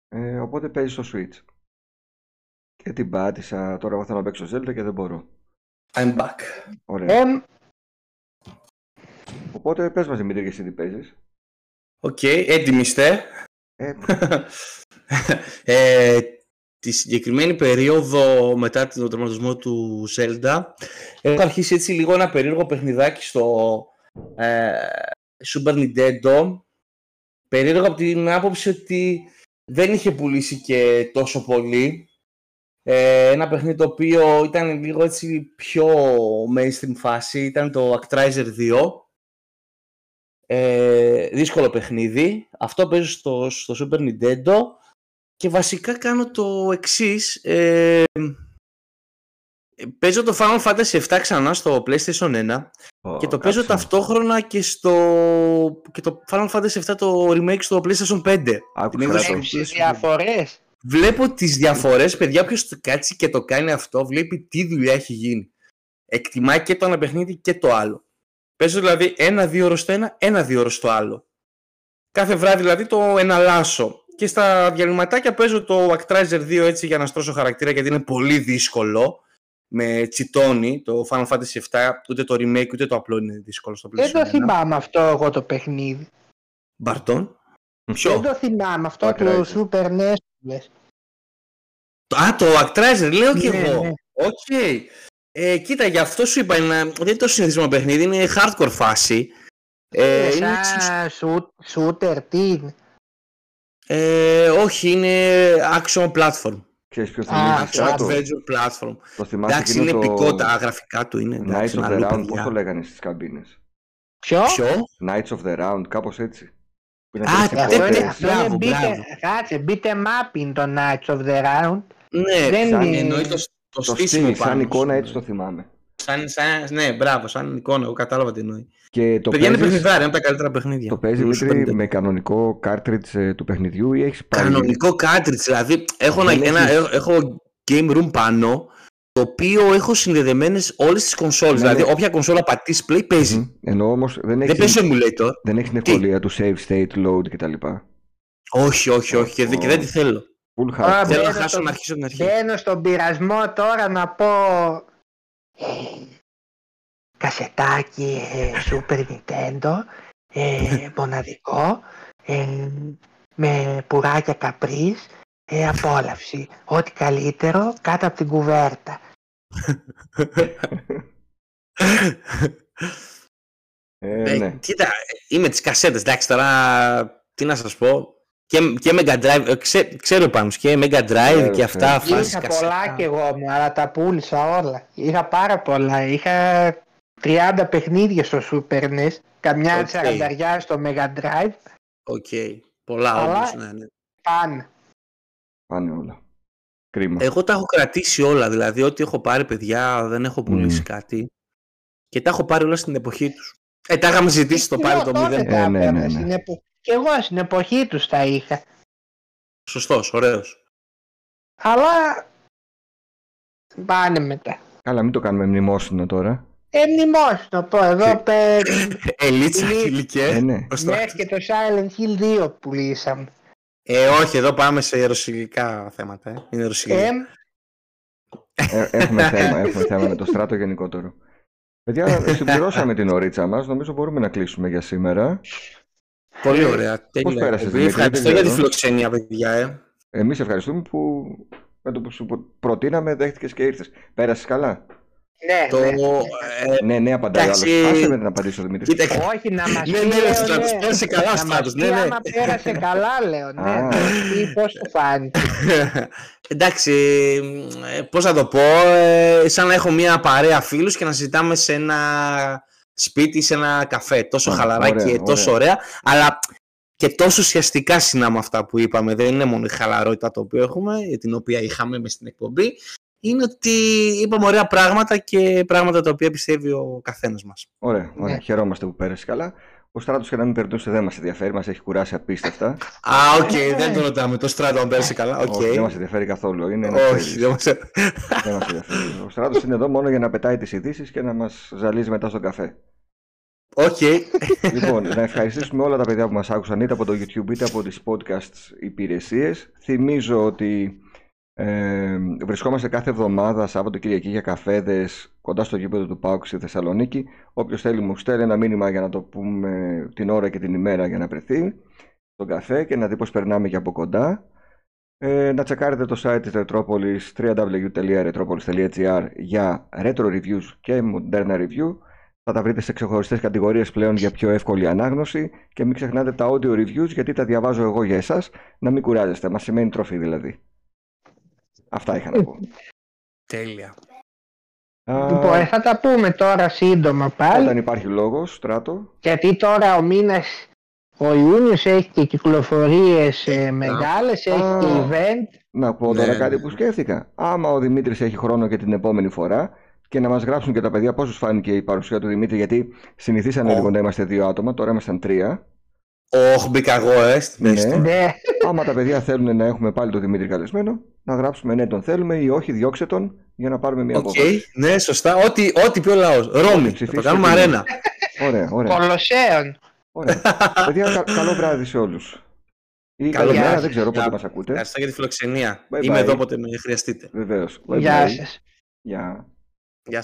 Ε, οπότε παίζει στο Switch. Και την πάτησα. Τώρα εγώ θέλω να παίξω Zelda και δεν μπορώ. I'm back. Ωραία. Ε, Οπότε πες μας Δημήτρη και εσύ τι παίζεις. Οκ, έτοιμοι είστε. Ε, ε, τη συγκεκριμένη περίοδο μετά τον τερματισμό του Zelda έχω αρχίσει έτσι λίγο ένα περίεργο παιχνιδάκι στο ε, Super Nintendo περίεργο από την άποψη ότι δεν είχε πουλήσει και τόσο πολύ ε, ένα παιχνίδι το οποίο ήταν λίγο έτσι πιο mainstream φάση ήταν το Actraiser 2 ε, δύσκολο παιχνίδι αυτό παίζω στο, στο Super Nintendo και βασικά κάνω το εξής. Ε, παίζω το Final Fantasy 7 ξανά στο PlayStation 1 ω, και το παίζω κάτσε. ταυτόχρονα και, στο, και το Final Fantasy 7 το remake στο PlayStation 5. Άκου την είδες κρατώ. στο- Έχεις διαφορές. Βλέπω τις διαφορές, παιδιά, όποιος το κάτσει και το κάνει αυτό, βλέπει τι δουλειά έχει γίνει. Εκτιμάει και το ένα παιχνίδι και το άλλο. Παίζω δηλαδή ένα-δύο ώρες στο ένα, ένα-δύο ώρες στο άλλο. Κάθε βράδυ δηλαδή το εναλλάσσω. Και στα διαλυματάκια παίζω το Actraiser 2 έτσι για να στρώσω χαρακτήρα γιατί είναι πολύ δύσκολο. Με τσιτώνει το Final Fantasy 7, ούτε το remake ούτε το απλό είναι δύσκολο στο Δεν το PlayStation 1. θυμάμαι αυτό εγώ το παιχνίδι. Παρντόν. Δεν Ποιο; το θυμάμαι αυτό Το του Actraiser. Super NES που λες. Το- Α, το Actraiser, λέω και Ναι, εγώ. ναι. Οκ. Ε, κοίτα, γι' αυτό σου είπα, είναι, δεν είναι το συνηθισμένο παιχνίδι, είναι hardcore φάση. Ε, Ε, είναι, σαν σου- shooter, τι είναι; ε, όχι, είναι action platform. Ξέρεις ποιο Α, θυμίζει αυτό Στράτο. Adventure Platform. Το θυμάσαι Εντάξει, είναι εκείνο το επικό, τα γραφικά του είναι. Knights Εντάξει, of είναι the αλλού, Round, πώς παιδιά. το λέγανε στις καμπίνες; Ποιο; Ποιο; Knights of the Round, κάπως έτσι. Που είναι Α, τρεις αυτό Αυτό είναι- είναι, υπότες. αυτό είναι μπράβο, beat, μπράβο. κάτσε, beat em up είναι το Knights of the Round. Ναι, Δεν σαν- είναι- εννοεί το, το Το στήσιμο στυλ, σαν πάνω εικόνα σου, έτσι ναι. το θυμάμαι. Σαν, σαν, ναι, μπράβο, σαν εικόνα, εγώ κατάλαβα τι εννοεί. Και το Παιδιά είναι παίζεις, παιχνιδάρι, είναι από τα καλύτερα παιχνίδια. το παίζεις του Δημήτρη, Super Nintendo. με κανονικό cartridge ε, του παιχνιδιού ή έχεις πάρει... Κανονικό cartridge, δηλαδή έχω, Δεν ένα, ένα, έχεις- έχω game room πάνω το οποίο έχω συνδεδεμένες όλες τις κονσόλες. Ναι, δηλαδή ναι. όποια κονσόλα πατήσεις play παίζει. Μμμ. Ενώ όμως δεν Δεν έχεις, παίζει emulator. δεν έχεις την ευκολία του save state load κτλ. Όχι, όχι, όχι. Και, δεν- και δεν τη θέλω. Full Α, hardcore. Θέλω να μπαίνω χάσω στο- να αρχίσω την αρχή. Μπαίνω στον πειρασμό τώρα να πω ε, κασετάκι ε, Super Nintendo ε, μοναδικό ε, με πουράκια καπρίς ε, απόλαυση. Ό,τι καλύτερο κάτω από την κουβέρτα. Ε, Ε, ναι. Κοίτα, είμαι τις κασέτες, εντάξει τώρα, τι να σας πω. Και, και Mega Drive, ε, ξέ, ξέρω πάνω και Mega Drive Ξέρω, και αυτά, ξέρω. φάσεις Είχα κασέτα. πολλά κι εγώ μου, αλλά τα πούλησα όλα. Είχα πάρα πολλά. Είχα 30 παιχνίδια στο Super NES, καμιά Οκ. τσαρανταριά στο Mega Drive. Οκ, πολλά Αλλά- όμως, ναι, ναι. Πάνε. Πάνε όλα. Κρίμα. Εγώ τα έχω κρατήσει όλα, δηλαδή ό,τι έχω πάρει παιδιά δεν έχω πουλήσει Μμμ. κάτι. Και τα έχω πάρει όλα στην εποχή τους. Ε, τα είχαμε ζητήσει το πάρει Εγώ το τότε 0. τα Ε, ναι, ναι, έπαιρνα, ναι. στην επο- Κι εγώ στην εποχή τους τα είχα. Σωστός, ωραίος. Αλλά πάνε μετά. Καλά, μην το κάνουμε μνημόσυνο τώρα. Ε, μνημόσυνο πω εδώ πε, Ελίτσα Λί- ηλικία. Ε, ναι. μέχρι και το Silent Hill 2 πουλήσαμε. Ε, όχι, εδώ πάμε σε ρωσιλικά θέματα. Ε. Είναι ρωσιλικά. Ε, Ε, έχουμε θέμα, έχουμε θέμα με το στράτο γενικότερο. Παιδιά, συμπληρώσαμε την ωρίτσα μας. Νομίζω μπορούμε να κλείσουμε για σήμερα. Πολύ ωραία. Τέλεια. πέρασες, εκπομπή. Δημήτρη, Ευχαριστώ δεν για τη ξέρω. φιλοξενία, παιδιά. Ε. Εμείς ευχαριστούμε που με το που σου προτείναμε δέχτηκες και ήρθες. Πέρασες καλά; ναι, Το, ναι. ε, Ναι, ναι, απαντάει ο Εντάξει. άλλος. Άσε με να απαντήσω, Δημήτρη. κοίτα, Όχι να μας Ναι, πει, ναι, ρε, λέω, Στράτος, ναι. πέρασε καλά ο Να μας Στράτος, πει ναι, ναι. άμα πέρασε καλά λέω, ναι. Α. Να μας πει πώς του φάνηκε. Εντάξει, ε, πώς να το πω, ε, σαν να έχω μια παρέα φίλους και να συζητάμε σε ένα σπίτι, σε ένα καφέ. Τόσο Α, χαλαρά ωραία, και τόσο ωραία, αλλά και τόσο ουσιαστικά συνάμα αυτά που είπαμε. Δεν είναι μόνο η χαλαρότητα το οποίο έχουμε, την οποία είχαμε μες στην εκπομπή. Είναι ότι είπαμε ωραία πράγματα και πράγματα τα οποία πιστεύει ο καθένας μας. Ωραία, ωραία. Ναι. Χαιρόμαστε που πέρασε καλά. Ο Στράτος και να μην περνούσε δεν μας ενδιαφέρει, μας έχει κουράσει απίστευτα. Α, οκ, δεν το ρωτάμε. Το Στράτο αν πέρασε καλά. Οκ. Όχι, δεν μας ενδιαφέρει καθόλου. Είναι να Όχι, ξέρεις. δεν μας... Δεν μας ενδιαφέρει. Ο Στράτος είναι εδώ μόνο για να πετάει τις ειδήσεις και να μας ζαλίζει μετά στον καφέ. Οκ. λοιπόν, να ευχαριστήσουμε όλα τα παιδιά που μας άκουσαν είτε από το YouTube είτε από τις podcasts υπηρεσίες. Θυμίζω ότι ε, βρισκόμαστε κάθε εβδομάδα Σάββατο Κυριακή για καφέδες κοντά στο γήπεδο του ΠΑΟΚ στη Θεσσαλονίκη. Όποιος θέλει μου στέλνει ένα μήνυμα για να το πούμε την ώρα και την ημέρα για να βρεθεί στον καφέ και να δει πώς περνάμε και από κοντά. Ε, να τσεκάρετε το site της Retropolis www.retropolis.gr για retro reviews και moderna review. Θα τα βρείτε σε ξεχωριστές κατηγορίες πλέον για πιο εύκολη ανάγνωση και μην ξεχνάτε τα audio reviews γιατί τα διαβάζω εγώ για εσάς, να μην κουράζεστε, μας σημαίνει τροφή δηλαδή. Αυτά είχα να πω. Τέλεια. Α, Λοιπόν, ε, θα τα πούμε τώρα σύντομα πάλι. όταν υπάρχει λόγος, στράτο, Γιατί τώρα ο μήνας, ο Ιούνιος έχει και κυκλοφορίες ε, μεγάλες, έχει Α. και event. να πω Ναι, τώρα ναι, κάτι ναι. που σκέφτηκα. Άμα ο Δημήτρης έχει χρόνο και την επόμενη φορά και να μας γράψουν και τα παιδιά πώς τους φάνηκε η παρουσία του Δημήτρη, γιατί συνηθίσανε Ω. λίγο να είμαστε δύο άτομα, τώρα ήμασταν τρία. Όχι, μπήκα εγώ, ε, στην Ναι. πίστη. Ναι, Άμα τα παιδιά θέλουν να έχουμε πάλι τον Δημήτρη καλεσμένο, να γράψουμε ναι, τον θέλουμε ή όχι, διώξτε τον για να πάρουμε μια Οκ, απόφαση. ναι, σωστά. Ό,τι, ό,τι πει ο λαός. Ρώμη, θα ψηφίστε το κάνουμε τι αρένα. Ωραία, ωραία. Κολοσσέων. ωραία. παιδιά, κα- καλό βράδυ σε όλους. Ή Καλό καλημέρα, βράδυ. δεν ξέρω πότε Γεια. μας ακούτε. Ευχαριστώ για τη φιλοξενία. Bye Είμαι bye. εδώ όποτε με χρειαστείτε. Βεβαίως. Bye Γεια bye. σας. Γεια.